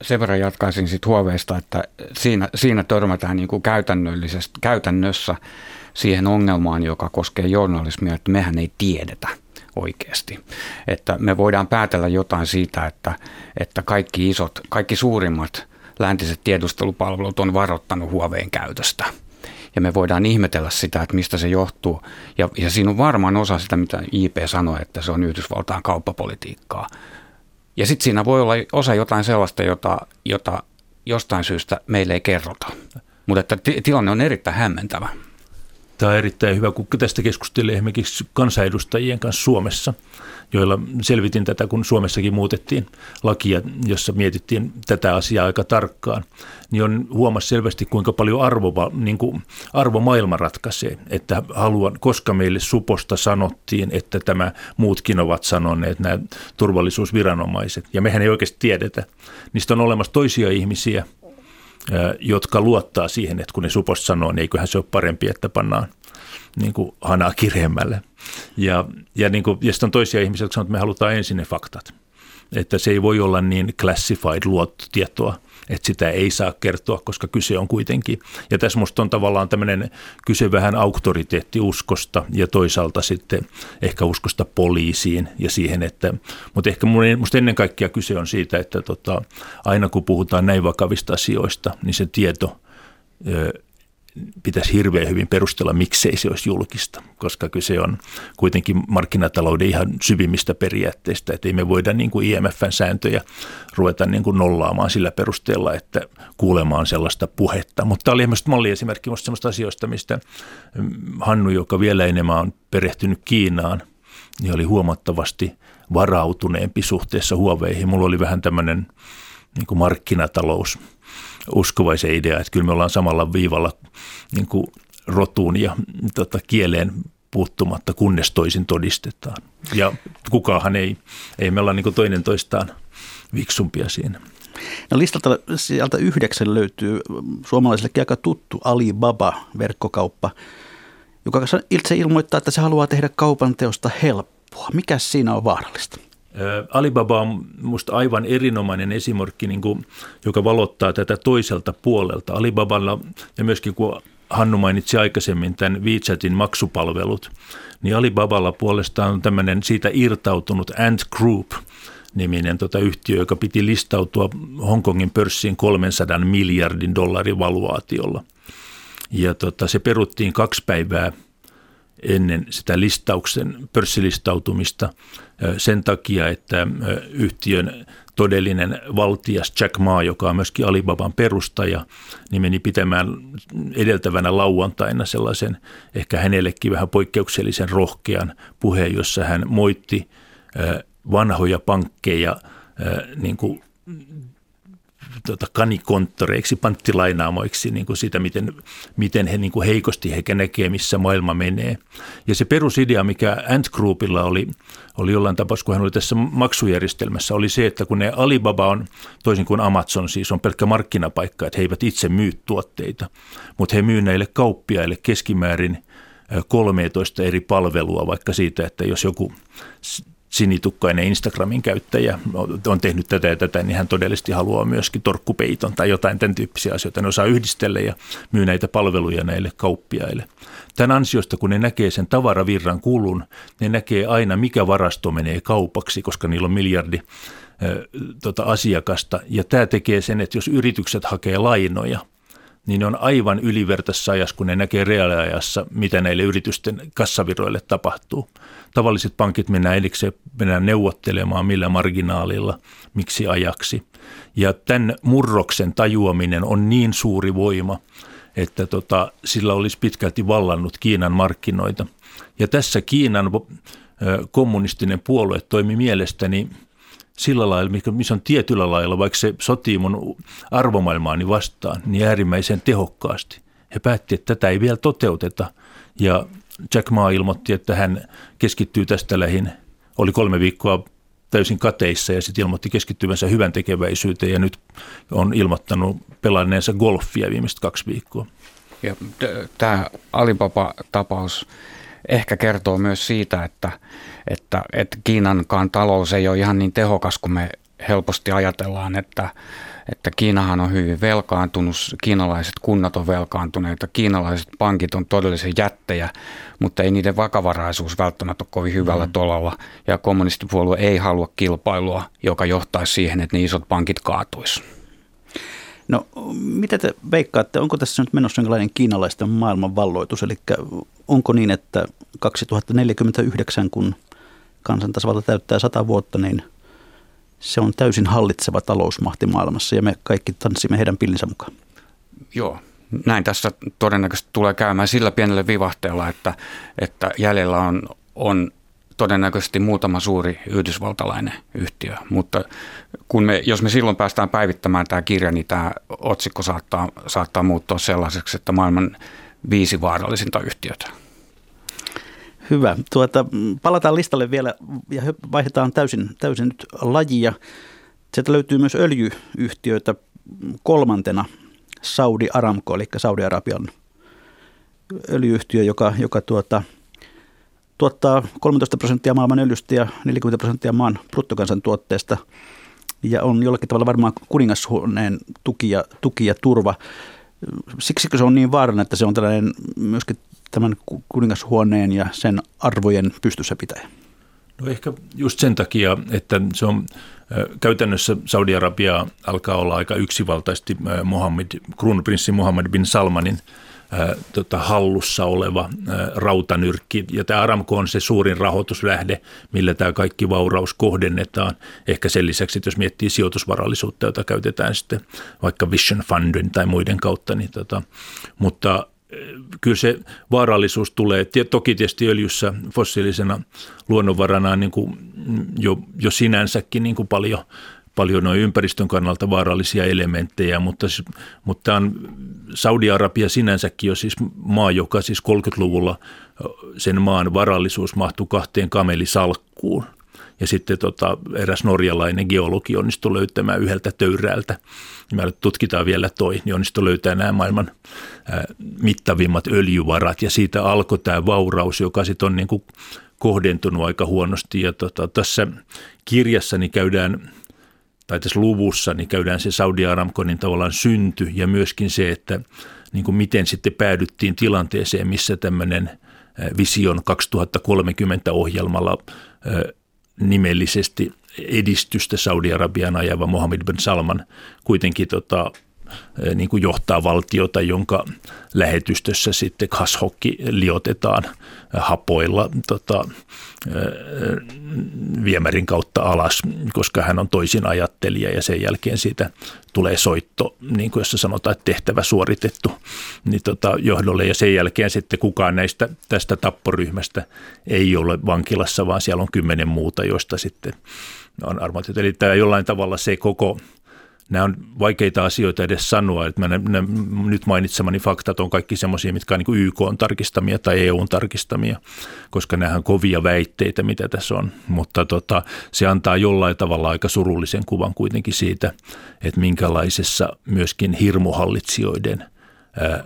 sen verran jatkaisin sitten huoveista, että siinä, siinä törmätään niin kuin käytännössä siihen ongelmaan, joka koskee journalismia, että mehän ei tiedetä oikeasti. Että me voidaan päätellä jotain siitä, että, että kaikki isot, kaikki suurimmat läntiset tiedustelupalvelut on varoittanut huoveen käytöstä. Ja me voidaan ihmetellä sitä, että mistä se johtuu. Ja, ja siinä on varmaan osa sitä, mitä IP sanoi, että se on Yhdysvaltain kauppapolitiikkaa. Ja sitten siinä voi olla osa jotain sellaista, jota, jota jostain syystä meille ei kerrota. Mutta että tilanne on erittäin hämmentävä.
Tämä on erittäin hyvä, kun tästä keskustelee esimerkiksi kansanedustajien kanssa Suomessa, joilla selvitin tätä, kun Suomessakin muutettiin lakia, jossa mietittiin tätä asiaa aika tarkkaan, niin on huomasi selvästi, kuinka paljon arvo, niin kuin arvomaailma ratkaisee. Että haluan, koska meille suposta sanottiin, että tämä muutkin ovat sanoneet, nämä turvallisuusviranomaiset, ja mehän ei oikeasti tiedetä. Niistä on olemassa toisia ihmisiä, jotka luottaa siihen, että kun ne suposta sanoo, niin eiköhän se ole parempi, että pannaan niin kuin hanaa kireemmälle. Ja, ja, niin kuin, ja sitten on toisia ihmisiä, jotka sanoo, että me halutaan ensin ne faktat. Että se ei voi olla niin classified luottotietoa, että sitä ei saa kertoa, koska kyse on kuitenkin. Ja tässä minusta on tavallaan tämmöinen kyse vähän auktoriteettiuskosta ja toisaalta sitten ehkä uskosta poliisiin ja siihen, että, mutta ehkä minusta ennen kaikkea kyse on siitä, että tota, aina kun puhutaan näin vakavista asioista, niin se tieto pitäisi hirveän hyvin perustella, miksei se olisi julkista, koska kyse on kuitenkin markkinatalouden ihan syvimmistä periaatteista, että ei me voida niin kuin IMFn sääntöjä ruveta niin kuin nollaamaan sillä perusteella, että kuulemaan sellaista puhetta. Mutta tämä oli myös malliesimerkki sellaista asioista, mistä mm, Hannu, joka vielä enemmän on perehtynyt Kiinaan, niin oli huomattavasti varautuneempi suhteessa huoveihin. Mulla oli vähän tämmöinen niin kuin markkinatalous uskovaisen idea, että kyllä me ollaan samalla viivalla niin kuin rotuun ja tota, kieleen puuttumatta, kunnes toisin todistetaan. Ja kukaanhan ei, ei me olla niin toinen toistaan viksumpia siinä.
No listalta sieltä yhdeksän löytyy suomalaisillekin aika tuttu Alibaba-verkkokauppa, joka itse ilmoittaa, että se haluaa tehdä kaupan teosta helppoa. Mikä siinä on vaarallista?
Alibaba on minusta aivan erinomainen esimerkki, niin kuin, joka valottaa tätä toiselta puolelta. Alibaballa ja myöskin kun Hannu mainitsi aikaisemmin tämän WeChatin maksupalvelut, niin Alibaballa puolestaan on tämmöinen siitä irtautunut Ant Group – niminen tota yhtiö, joka piti listautua Hongkongin pörssiin 300 miljardin dollarin valuaatiolla. Ja tota, se peruttiin kaksi päivää ennen sitä listauksen pörssilistautumista sen takia, että yhtiön todellinen valtias Jack Ma, joka on myöskin Alibaban perustaja, niin meni pitämään edeltävänä lauantaina sellaisen ehkä hänellekin vähän poikkeuksellisen rohkean puheen, jossa hän moitti vanhoja pankkeja niin kuin tota, kanikonttoreiksi, panttilainaamoiksi niin kuin sitä, miten, miten he niin kuin heikosti he näkee, missä maailma menee. Ja se perusidea, mikä Ant Groupilla oli, oli jollain tapaa, kun hän oli tässä maksujärjestelmässä, oli se, että kun ne Alibaba on, toisin kuin Amazon siis, on pelkkä markkinapaikka, että he eivät itse myy tuotteita, mutta he myy näille kauppiaille keskimäärin 13 eri palvelua, vaikka siitä, että jos joku sinitukkainen Instagramin käyttäjä on tehnyt tätä ja tätä, niin hän todellisesti haluaa myöskin torkkupeiton tai jotain tämän tyyppisiä asioita. Ne osaa yhdistellä ja myy näitä palveluja näille kauppiaille. Tämän ansiosta, kun ne näkee sen tavaravirran kulun, ne näkee aina, mikä varasto menee kaupaksi, koska niillä on miljardi tota, asiakasta. Ja tämä tekee sen, että jos yritykset hakee lainoja, niin ne on aivan ylivertaisessa ajassa, kun ne näkee reaaliajassa, mitä näille yritysten kassaviroille tapahtuu. Tavalliset pankit mennään edikseen, mennään neuvottelemaan millä marginaalilla, miksi ajaksi. Ja tämän murroksen tajuaminen on niin suuri voima, että tota, sillä olisi pitkälti vallannut Kiinan markkinoita. Ja tässä Kiinan kommunistinen puolue toimi mielestäni sillä lailla, missä on tietyllä lailla, vaikka se sotii mun arvomaailmaani vastaan, niin äärimmäisen tehokkaasti. He päätti, että tätä ei vielä toteuteta ja Jack Ma ilmoitti, että hän keskittyy tästä lähin, oli kolme viikkoa täysin kateissa ja sitten ilmoitti keskittyvänsä hyvän tekeväisyyteen ja nyt on ilmoittanut pelanneensa golfia viimeiset kaksi viikkoa.
Ja tämä Alibaba-tapaus ehkä kertoo myös siitä, että, että, että Kiinankaan talous ei ole ihan niin tehokas kuin me helposti ajatellaan, että, että Kiinahan on hyvin velkaantunut, kiinalaiset kunnat on velkaantuneita, kiinalaiset pankit on todellisia jättejä, mutta ei niiden vakavaraisuus välttämättä ole kovin hyvällä mm. tolalla ja kommunistipuolue ei halua kilpailua, joka johtaisi siihen, että ne isot pankit kaatuisi.
No mitä te veikkaatte, onko tässä nyt menossa jonkinlainen kiinalaisten maailmanvalloitus, eli onko niin, että 2049, kun kansantasavalta täyttää 100 vuotta, niin se on täysin hallitseva talousmahti maailmassa ja me kaikki tanssimme heidän pillinsä mukaan.
Joo, näin tässä todennäköisesti tulee käymään sillä pienellä vivahteella, että, että jäljellä on, on todennäköisesti muutama suuri yhdysvaltalainen yhtiö, mutta kun me, jos me silloin päästään päivittämään tämä kirja, niin tämä otsikko saattaa, saattaa muuttua sellaiseksi, että maailman viisi vaarallisinta yhtiötä.
Hyvä. Tuota, palataan listalle vielä ja vaihdetaan täysin, täysin nyt lajia. Sieltä löytyy myös öljyyhtiöitä kolmantena Saudi Aramco, eli Saudi-Arabian öljyyhtiö, joka, joka tuota, tuottaa 13 prosenttia maailman öljystä ja 40 prosenttia maan bruttokansantuotteesta ja on jollakin tavalla varmaan kuningashuoneen tuki ja, tuki ja turva. Siksi se on niin vaarallinen, että se on tällainen myöskin tämän kuningashuoneen ja sen arvojen pystyssä pitäjä?
No ehkä just sen takia, että se on käytännössä Saudi-Arabia alkaa olla aika yksivaltaisesti Mohammed, kruununprinssi Mohammed bin Salmanin tota, hallussa oleva rautanyrkki. Ja tämä Aramco on se suurin rahoituslähde, millä tämä kaikki vauraus kohdennetaan. Ehkä sen lisäksi, että jos miettii sijoitusvarallisuutta, jota käytetään sitten vaikka Vision Fundin tai muiden kautta. Niin tota, mutta kyllä se vaarallisuus tulee. Toki tietysti öljyssä fossiilisena luonnonvarana on niin kuin jo, jo sinänsäkin niin kuin paljon, paljon noin ympäristön kannalta vaarallisia elementtejä, mutta, mutta on Saudi-Arabia sinänsäkin on siis maa, joka siis 30-luvulla sen maan varallisuus mahtuu kahteen kamelisalkkuun – ja sitten tota, eräs norjalainen geologi onnistui löytämään yhdeltä töyräältä, me tutkitaan vielä toi, niin onnistui löytämään nämä maailman ää, mittavimmat öljyvarat. Ja siitä alkoi tämä vauraus, joka sitten on niin kuin kohdentunut aika huonosti. Ja tota, tässä kirjassani käydään tai tässä luvussa niin käydään se Saudi Aramconin tavallaan synty ja myöskin se, että niin kuin miten sitten päädyttiin tilanteeseen, missä tämmöinen Vision 2030 ohjelmalla nimellisesti edistystä Saudi-Arabian ajava Mohammed bin Salman kuitenkin tota, niin kuin johtaa valtiota, jonka lähetystössä sitten kashokki liotetaan hapoilla tota, viemärin kautta alas, koska hän on toisin ajattelija ja sen jälkeen siitä tulee soitto, niin kuin jossa sanotaan, että tehtävä suoritettu niin tota, johdolle ja sen jälkeen sitten kukaan näistä tästä tapporyhmästä ei ole vankilassa, vaan siellä on kymmenen muuta, joista sitten on armoitettu. Eli tämä jollain tavalla se koko nämä on vaikeita asioita edes sanoa, että ne, ne, nyt mainitsemani faktat on kaikki semmoisia, mitkä on niin YK on tarkistamia tai EU on tarkistamia, koska nämä on kovia väitteitä, mitä tässä on, mutta tota, se antaa jollain tavalla aika surullisen kuvan kuitenkin siitä, että minkälaisessa myöskin hirmuhallitsijoiden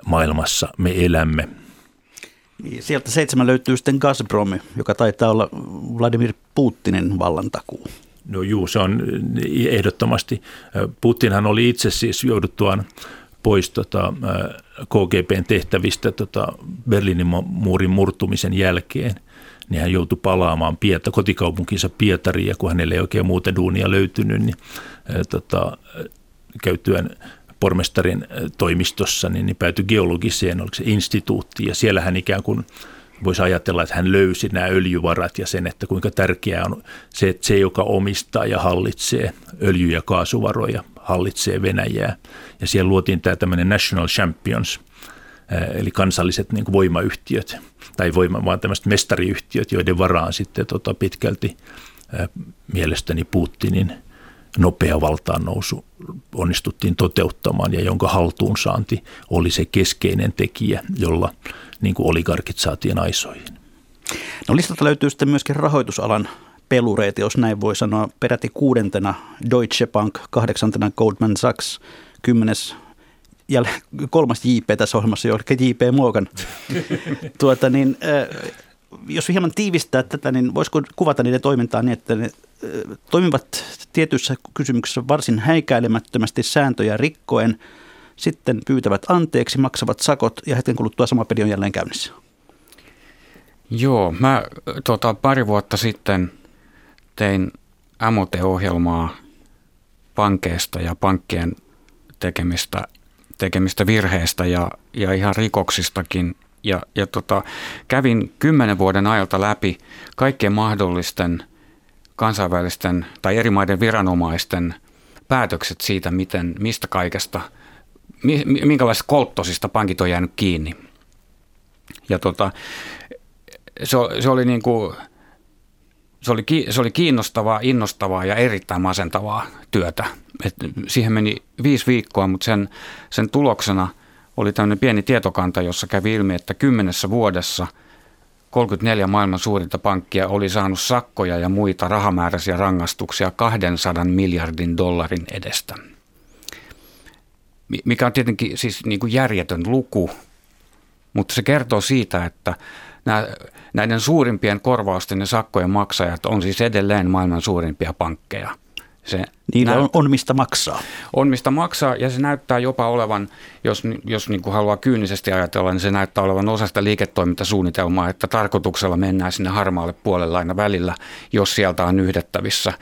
maailmassa me elämme.
Niin, sieltä seitsemän löytyy sitten Gazprom, joka taitaa olla Vladimir Putinin vallantakuu.
No juu, se on ehdottomasti. Putinhan oli itse siis jouduttuaan pois tota, KGBn tehtävistä tota, Berliinin muurin murtumisen jälkeen, niin hän joutui palaamaan Pieta, kotikaupunkinsa Pietariin, ja kun hänelle ei oikein muuta duunia löytynyt, niin tota, käytyään pormestarin toimistossa, niin, niin päätyi geologiseen, oliko se instituutti, ja siellä hän ikään kuin voisi ajatella, että hän löysi nämä öljyvarat ja sen, että kuinka tärkeää on se, että se, joka omistaa ja hallitsee öljy- ja kaasuvaroja, hallitsee Venäjää. Ja siellä luotiin tämä tämmöinen National Champions, eli kansalliset niin kuin voimayhtiöt, tai voima, vaan tämmöiset mestariyhtiöt, joiden varaan sitten tota, pitkälti mielestäni Putinin nopea valtaan nousu onnistuttiin toteuttamaan ja jonka haltuunsaanti oli se keskeinen tekijä, jolla niin kuin oligarkit saatiin aisoihin.
No listalta löytyy sitten myöskin rahoitusalan pelureita, jos näin voi sanoa. Peräti kuudentena Deutsche Bank, kahdeksantena Goldman Sachs, kymmenes ja kolmas JP tässä ohjelmassa jo, eli JP Morgan. tuota, niin, jos hieman tiivistää tätä, niin voisiko kuvata niiden toimintaa niin, että ne toimivat tietyissä kysymyksissä varsin häikäilemättömästi sääntöjä rikkoen, sitten pyytävät anteeksi, maksavat sakot ja hetken kuluttua sama peli on jälleen käynnissä.
Joo, mä tota, pari vuotta sitten tein MOT-ohjelmaa pankeista ja pankkien tekemistä, tekemistä virheistä ja, ja ihan rikoksistakin. Ja, ja tota, kävin kymmenen vuoden ajalta läpi kaikkien mahdollisten kansainvälisten tai eri maiden viranomaisten päätökset siitä, miten, mistä kaikesta – minkälaisista kolttosista pankit on jäänyt kiinni. Ja tota, se, se oli niin kuin, se oli, se oli kiinnostavaa, innostavaa ja erittäin masentavaa työtä. Et siihen meni viisi viikkoa, mutta sen, sen tuloksena oli tämmöinen pieni tietokanta, jossa kävi ilmi, että kymmenessä vuodessa 34 maailman suurinta pankkia oli saanut sakkoja ja muita rahamääräisiä rangaistuksia 200 miljardin dollarin edestä mikä on tietenkin siis niin kuin järjetön luku, mutta se kertoo siitä, että nämä, näiden suurimpien korvausten ja sakkojen maksajat on siis edelleen maailman suurimpia pankkeja.
Se Niillä on, on mistä maksaa.
On mistä maksaa ja se näyttää jopa olevan, jos, jos niin kuin haluaa kyynisesti ajatella, niin se näyttää olevan osa sitä liiketoimintasuunnitelmaa, että tarkoituksella mennään sinne harmaalle puolelle aina välillä, jos sieltä on yhdettävissä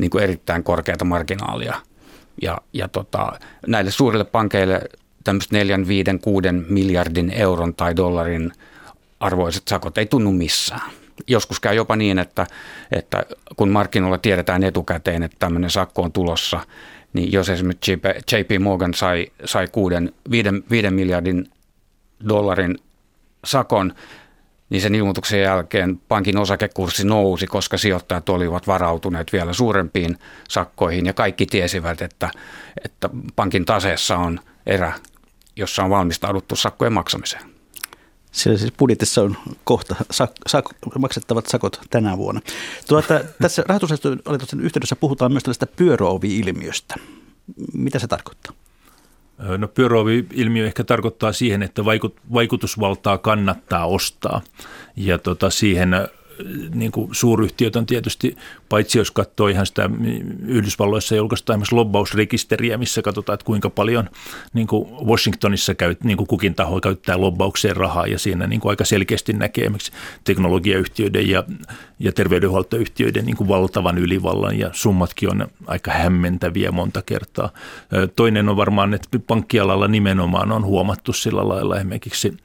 niin kuin erittäin korkeata marginaalia – ja, ja tota, näille suurille pankeille tämmöiset 4, 5, 6 miljardin euron tai dollarin arvoiset sakot ei tunnu missään. Joskus käy jopa niin, että, että kun markkinoilla tiedetään etukäteen, että tämmöinen sakko on tulossa, niin jos esimerkiksi JP Morgan sai, sai 6, 5, 5 miljardin dollarin sakon, niin sen ilmoituksen jälkeen pankin osakekurssi nousi, koska sijoittajat olivat varautuneet vielä suurempiin sakkoihin ja kaikki tiesivät, että, että pankin taseessa on erä, jossa on valmistauduttu sakkojen maksamiseen.
Siellä siis budjetissa on kohta sak, sak, maksettavat sakot tänä vuonna. Tuota, tässä rahoitusasetuksen yhteydessä puhutaan myös tällaista pyöröovi-ilmiöstä. Mitä se tarkoittaa?
No pyöröovi-ilmiö ehkä tarkoittaa siihen, että vaikutusvaltaa kannattaa ostaa. Ja tota, siihen niin kuin suuryhtiöt on tietysti, paitsi jos katsoo ihan sitä Yhdysvalloissa julkaistaan esimerkiksi lobbausrekisteriä, missä katsotaan, että kuinka paljon niin kuin Washingtonissa käy, niin kuin kukin taho käyttää lobbaukseen rahaa ja siinä niin kuin aika selkeästi näkee esimerkiksi teknologiayhtiöiden ja, ja terveydenhuoltoyhtiöiden niin kuin valtavan ylivallan ja summatkin on aika hämmentäviä monta kertaa. Toinen on varmaan, että pankkialalla nimenomaan on huomattu sillä lailla esimerkiksi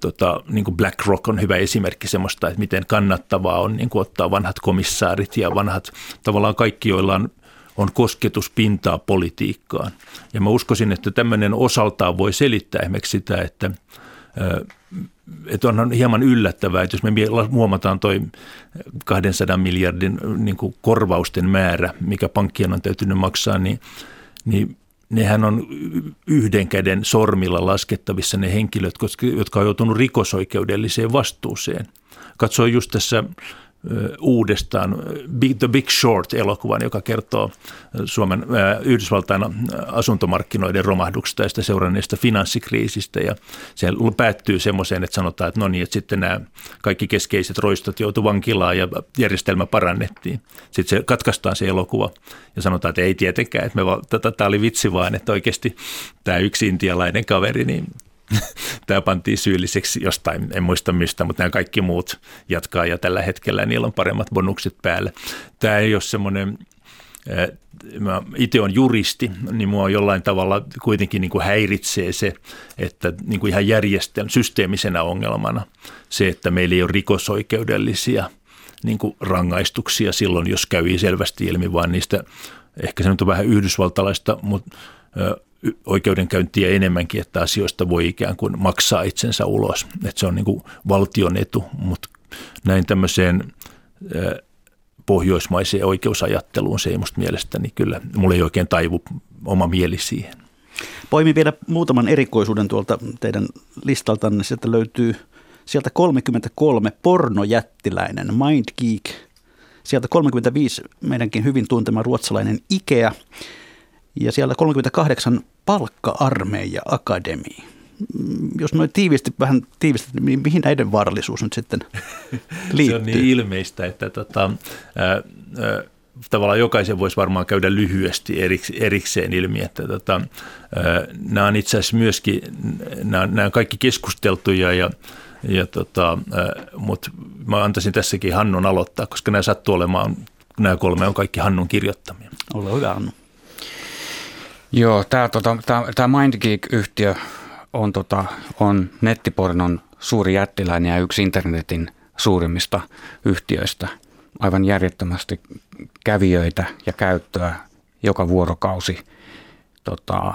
tota, niin kuin BlackRock on hyvä esimerkki semmoista, että miten kannattavaa on niin kuin ottaa vanhat komissaarit ja vanhat tavallaan kaikki, joilla on on kosketuspintaa politiikkaan. Ja mä uskoisin, että tämmöinen osaltaan voi selittää esimerkiksi sitä, että, että onhan hieman yllättävää, että jos me huomataan toi 200 miljardin niin korvausten määrä, mikä pankkien on täytynyt maksaa, niin, niin nehän on yhden käden sormilla laskettavissa ne henkilöt, jotka on joutunut rikosoikeudelliseen vastuuseen. Katsoin just tässä uudestaan The Big Short-elokuvan, joka kertoo Suomen Yhdysvaltain asuntomarkkinoiden romahduksesta ja sitä seuranneesta finanssikriisistä. Ja se päättyy semmoiseen, että sanotaan, että no niin, että sitten nämä kaikki keskeiset roistot joutuivat vankilaan ja järjestelmä parannettiin. Sitten se katkaistaan se elokuva ja sanotaan, että ei tietenkään, että me, tämä oli vitsi vaan, että oikeasti tämä yksi intialainen kaveri, niin tämä pantiin syylliseksi jostain, en muista mistä, mutta nämä kaikki muut jatkaa ja tällä hetkellä niillä on paremmat bonukset päällä. Tämä ei ole semmoinen mä itse on juristi, niin mua jollain tavalla kuitenkin niin kuin häiritsee se, että niin kuin ihan järjestelmä, systeemisenä ongelmana se, että meillä ei ole rikosoikeudellisia niin kuin rangaistuksia silloin, jos käy selvästi ilmi, vaan niistä ehkä se nyt on vähän yhdysvaltalaista, mutta oikeudenkäyntiä enemmänkin, että asioista voi ikään kuin maksaa itsensä ulos. Että se on niin kuin valtion etu, mutta näin tämmöiseen pohjoismaiseen oikeusajatteluun se ei musta mielestäni kyllä, mulla ei oikein taivu oma mieli siihen.
Poimin vielä muutaman erikoisuuden tuolta teidän listaltanne. Sieltä löytyy sieltä 33 pornojättiläinen MindGeek. Sieltä 35 meidänkin hyvin tuntema ruotsalainen IKEA. Ja siellä 38 palkka-armeija akademi. Mm, jos noin tiivisti, vähän tiivisti, niin mihin näiden vaarallisuus nyt sitten liittyy?
Se on niin ilmeistä, että tota, ää, ää, tavallaan jokaisen voisi varmaan käydä lyhyesti erikseen ilmi, että tota, ää, nämä on itse asiassa myöskin, nämä, nämä on kaikki keskusteltuja ja ja tota, mutta mä antaisin tässäkin Hannun aloittaa, koska nämä sattuu olemaan, nämä kolme on kaikki Hannun kirjoittamia.
Ole hyvä Hannu.
Joo, tämä tota, MindGeek-yhtiö on, tota, on nettipornon suuri jättiläinen ja yksi internetin suurimmista yhtiöistä. Aivan järjettömästi kävijöitä ja käyttöä joka vuorokausi. Tota,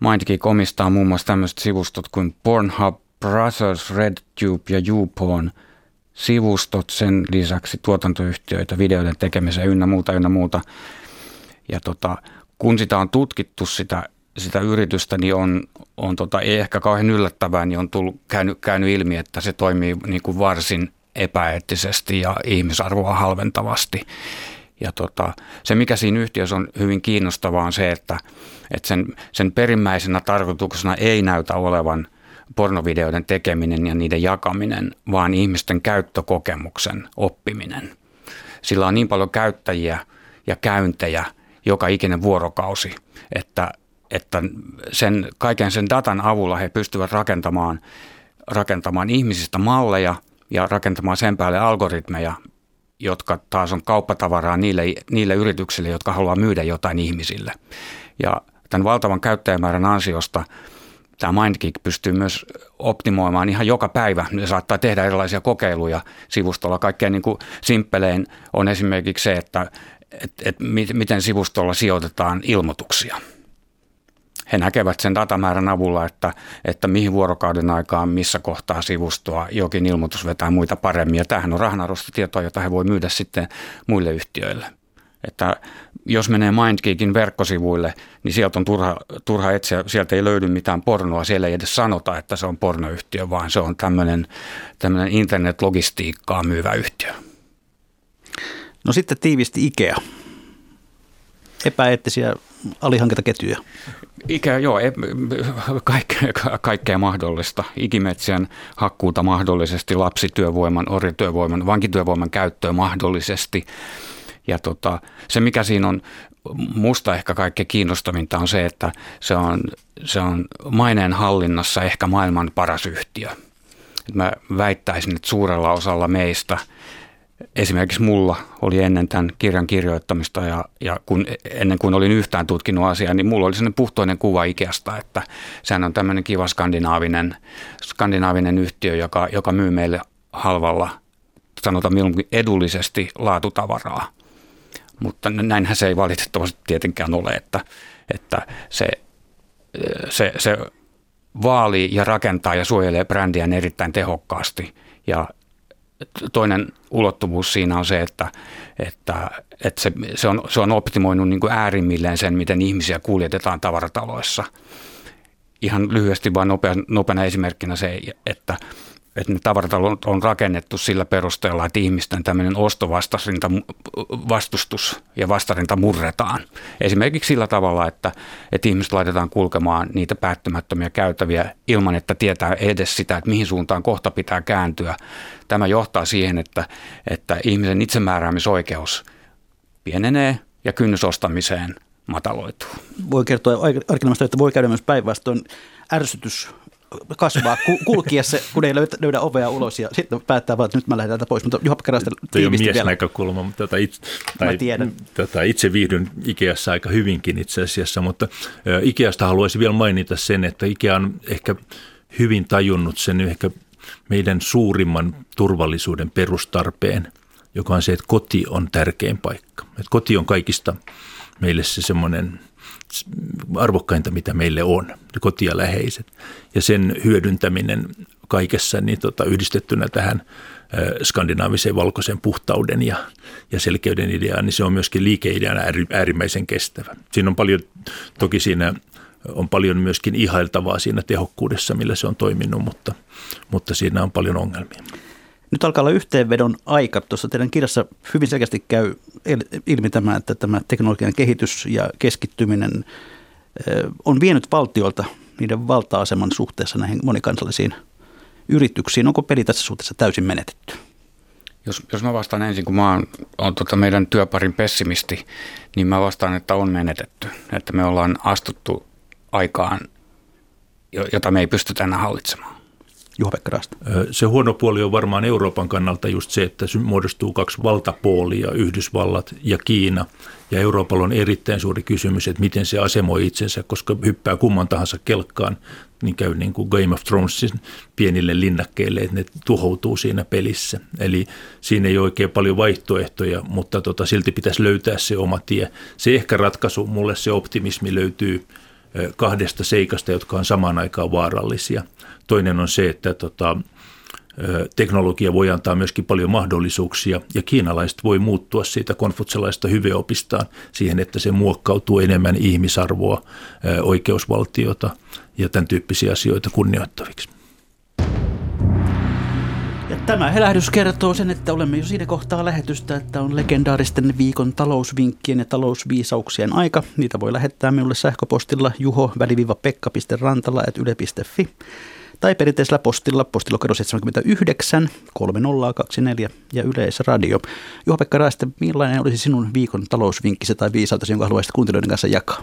MindGeek omistaa muun muassa tämmöiset sivustot kuin Pornhub, Brothers, RedTube ja YouPorn sivustot, sen lisäksi tuotantoyhtiöitä, videoiden tekemiseen ynnä muuta, ynnä muuta. Ja tota, kun sitä on tutkittu sitä, sitä yritystä, niin on, on tota, ei ehkä kauhean yllättävää, niin on tullut, käynyt, käynyt ilmi, että se toimii niin kuin varsin epäeettisesti ja ihmisarvoa halventavasti. Ja tota, se, mikä siinä yhtiössä on hyvin kiinnostavaa, on se, että, että sen, sen perimmäisenä tarkoituksena ei näytä olevan pornovideoiden tekeminen ja niiden jakaminen, vaan ihmisten käyttökokemuksen oppiminen. Sillä on niin paljon käyttäjiä ja käyntejä – joka ikinen vuorokausi, että, että sen, kaiken sen datan avulla he pystyvät rakentamaan, rakentamaan ihmisistä malleja ja rakentamaan sen päälle algoritmeja, jotka taas on kauppatavaraa niille, niille yrityksille, jotka haluaa myydä jotain ihmisille. Ja tämän valtavan käyttäjämäärän ansiosta tämä MindGeek pystyy myös optimoimaan ihan joka päivä. Ne saattaa tehdä erilaisia kokeiluja sivustolla. Kaikkein niin kuin simppelein on esimerkiksi se, että että et miten sivustolla sijoitetaan ilmoituksia. He näkevät sen datamäärän avulla, että, että mihin vuorokauden aikaan, missä kohtaa sivustoa jokin ilmoitus vetää muita paremmin. Ja tämähän on rahanarvostotietoa, jota he voi myydä sitten muille yhtiöille. Että jos menee MindGeekin verkkosivuille, niin sieltä on turha, turha etsiä, sieltä ei löydy mitään pornoa, siellä ei edes sanota, että se on pornoyhtiö, vaan se on tämmöinen, tämmöinen internetlogistiikkaa myyvä yhtiö.
No sitten tiivisti IKEA. epäeettisiä alihankintaketjuja?
Ikä, joo, e, kaikkea, kaikkea mahdollista. Ikimetsien hakkuuta mahdollisesti, lapsityövoiman, orjatyövoiman, vankityövoiman käyttöä mahdollisesti. Ja tota, se, mikä siinä on musta ehkä kaikkein kiinnostavinta on se, että se on, se on maineen hallinnassa ehkä maailman paras yhtiö. Mä väittäisin, että suurella osalla meistä – esimerkiksi mulla oli ennen tämän kirjan kirjoittamista ja, ja kun, ennen kuin olin yhtään tutkinut asiaa, niin mulla oli sellainen puhtoinen kuva Ikeasta, että sehän on tämmöinen kiva skandinaavinen, skandinaavinen yhtiö, joka, joka myy meille halvalla, sanotaan milloin edullisesti laatutavaraa. Mutta näinhän se ei valitettavasti tietenkään ole, että, että se, se, se vaalii ja rakentaa ja suojelee brändiä erittäin tehokkaasti ja toinen ulottuvuus siinä on se, että, että, että se, se, on, se on optimoinut niin kuin äärimmilleen sen, miten ihmisiä kuljetetaan tavarataloissa. Ihan lyhyesti vain nopea, nopeana esimerkkinä se, että että ne tavaratalot on rakennettu sillä perusteella, että ihmisten tämmöinen ostovastarinta, vastustus ja vastarinta murretaan. Esimerkiksi sillä tavalla, että, että ihmiset laitetaan kulkemaan niitä päättymättömiä käytäviä ilman, että tietää edes sitä, että mihin suuntaan kohta pitää kääntyä. Tämä johtaa siihen, että, että ihmisen itsemääräämisoikeus pienenee ja kynnys ostamiseen mataloituu.
Voi kertoa arkilmasta, että voi käydä myös päinvastoin ärsytys kasvaa kulkiessa, kun ei löydä, löydä ovea ulos ja sitten päättää vaan, että nyt mä lähden täältä pois. Mutta Juha Pekkaraista
tiivisti vielä. näkökulma, mutta tota itse, tai, mä tiedän. Tota, itse viihdyn Ikeassa aika hyvinkin itse asiassa, mutta Ikeasta haluaisin vielä mainita sen, että Ikea on ehkä hyvin tajunnut sen ehkä meidän suurimman turvallisuuden perustarpeen, joka on se, että koti on tärkein paikka. Että koti on kaikista meille se semmoinen – arvokkainta, mitä meille on, koti ja läheiset. Ja sen hyödyntäminen kaikessa niin tota, yhdistettynä tähän skandinaavisen valkoisen puhtauden ja, ja selkeyden ideaan, niin se on myöskin liikeideana äärimmäisen kestävä. Siinä on paljon, toki siinä on paljon myöskin ihailtavaa siinä tehokkuudessa, millä se on toiminut, mutta, mutta siinä on paljon ongelmia.
Nyt alkaa olla yhteenvedon aika. Tuossa teidän kirjassa hyvin selkeästi käy ilmi tämä, että tämä teknologian kehitys ja keskittyminen on vienyt valtiolta niiden valta-aseman suhteessa näihin monikansallisiin yrityksiin. Onko peli tässä suhteessa täysin menetetty?
Jos, jos mä vastaan ensin, kun mä oon, oon tota meidän työparin pessimisti, niin mä vastaan, että on menetetty. Että me ollaan astuttu aikaan, jota me ei pystytä enää hallitsemaan.
Juha-Pekka
Se huono puoli on varmaan Euroopan kannalta just se, että muodostuu kaksi valtapuolia, Yhdysvallat ja Kiina. Ja Euroopalla on erittäin suuri kysymys, että miten se asemoi itsensä, koska hyppää kumman tahansa kelkkaan, niin käy niin kuin Game of Thronesin pienille linnakkeille, että ne tuhoutuu siinä pelissä. Eli siinä ei ole oikein paljon vaihtoehtoja, mutta tota, silti pitäisi löytää se oma tie. Se ehkä ratkaisu, mulle se optimismi löytyy kahdesta seikasta, jotka on samaan aikaan vaarallisia – Toinen on se, että tota, teknologia voi antaa myöskin paljon mahdollisuuksia ja kiinalaiset voi muuttua siitä konfutselaista hyveopistaan siihen, että se muokkautuu enemmän ihmisarvoa, oikeusvaltiota ja tämän tyyppisiä asioita kunnioittaviksi.
Tämä helähdys kertoo sen, että olemme jo siinä kohtaa lähetystä, että on legendaaristen viikon talousvinkkien ja talousviisauksien aika. Niitä voi lähettää minulle sähköpostilla juho-rantala.yle.fi tai perinteisellä postilla, postilokero 79 3024 ja Yleisradio. Juha-Pekka Raiste, millainen olisi sinun viikon talousvinkkisi tai viisautasi, jonka haluaisit kuuntelijoiden kanssa jakaa?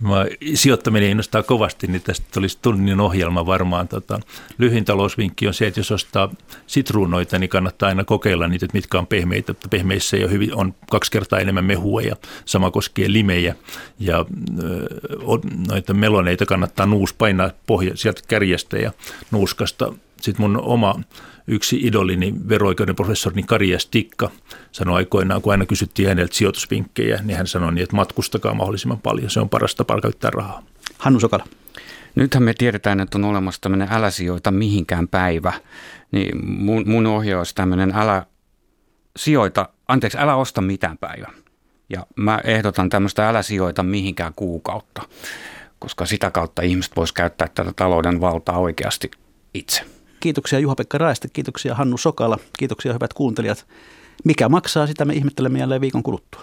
Mä, sijoittaminen innostaa kovasti, niin tästä tulisi tunnin ohjelma varmaan. Tota, lyhin talousvinkki on se, että jos ostaa sitruunoita, niin kannattaa aina kokeilla niitä, että mitkä on pehmeitä. Pehmeissä on, hyvin, on kaksi kertaa enemmän mehua ja sama koskee limejä. Ja noita meloneita kannattaa nuus painaa pohja, sieltä kärjestä ja nuuskasta. Sitten mun oma yksi idolini, veroikeuden professori Kari Stikka, sanoi aikoinaan, kun aina kysyttiin häneltä sijoitusvinkkejä, niin hän sanoi niin, että matkustakaa mahdollisimman paljon. Se on paras tapa käyttää rahaa.
Hannu Sokala.
Nythän me tiedetään, että on olemassa tämmöinen älä sijoita mihinkään päivä. Niin mun, mun ohje olisi tämmöinen älä sijoita, anteeksi, älä osta mitään päivä. Ja mä ehdotan tämmöistä älä sijoita mihinkään kuukautta koska sitä kautta ihmiset voisivat käyttää tätä talouden valtaa oikeasti itse.
Kiitoksia Juha-Pekka Raiste, kiitoksia Hannu Sokala, kiitoksia hyvät kuuntelijat. Mikä maksaa, sitä me ihmettelemme jälleen viikon kuluttua.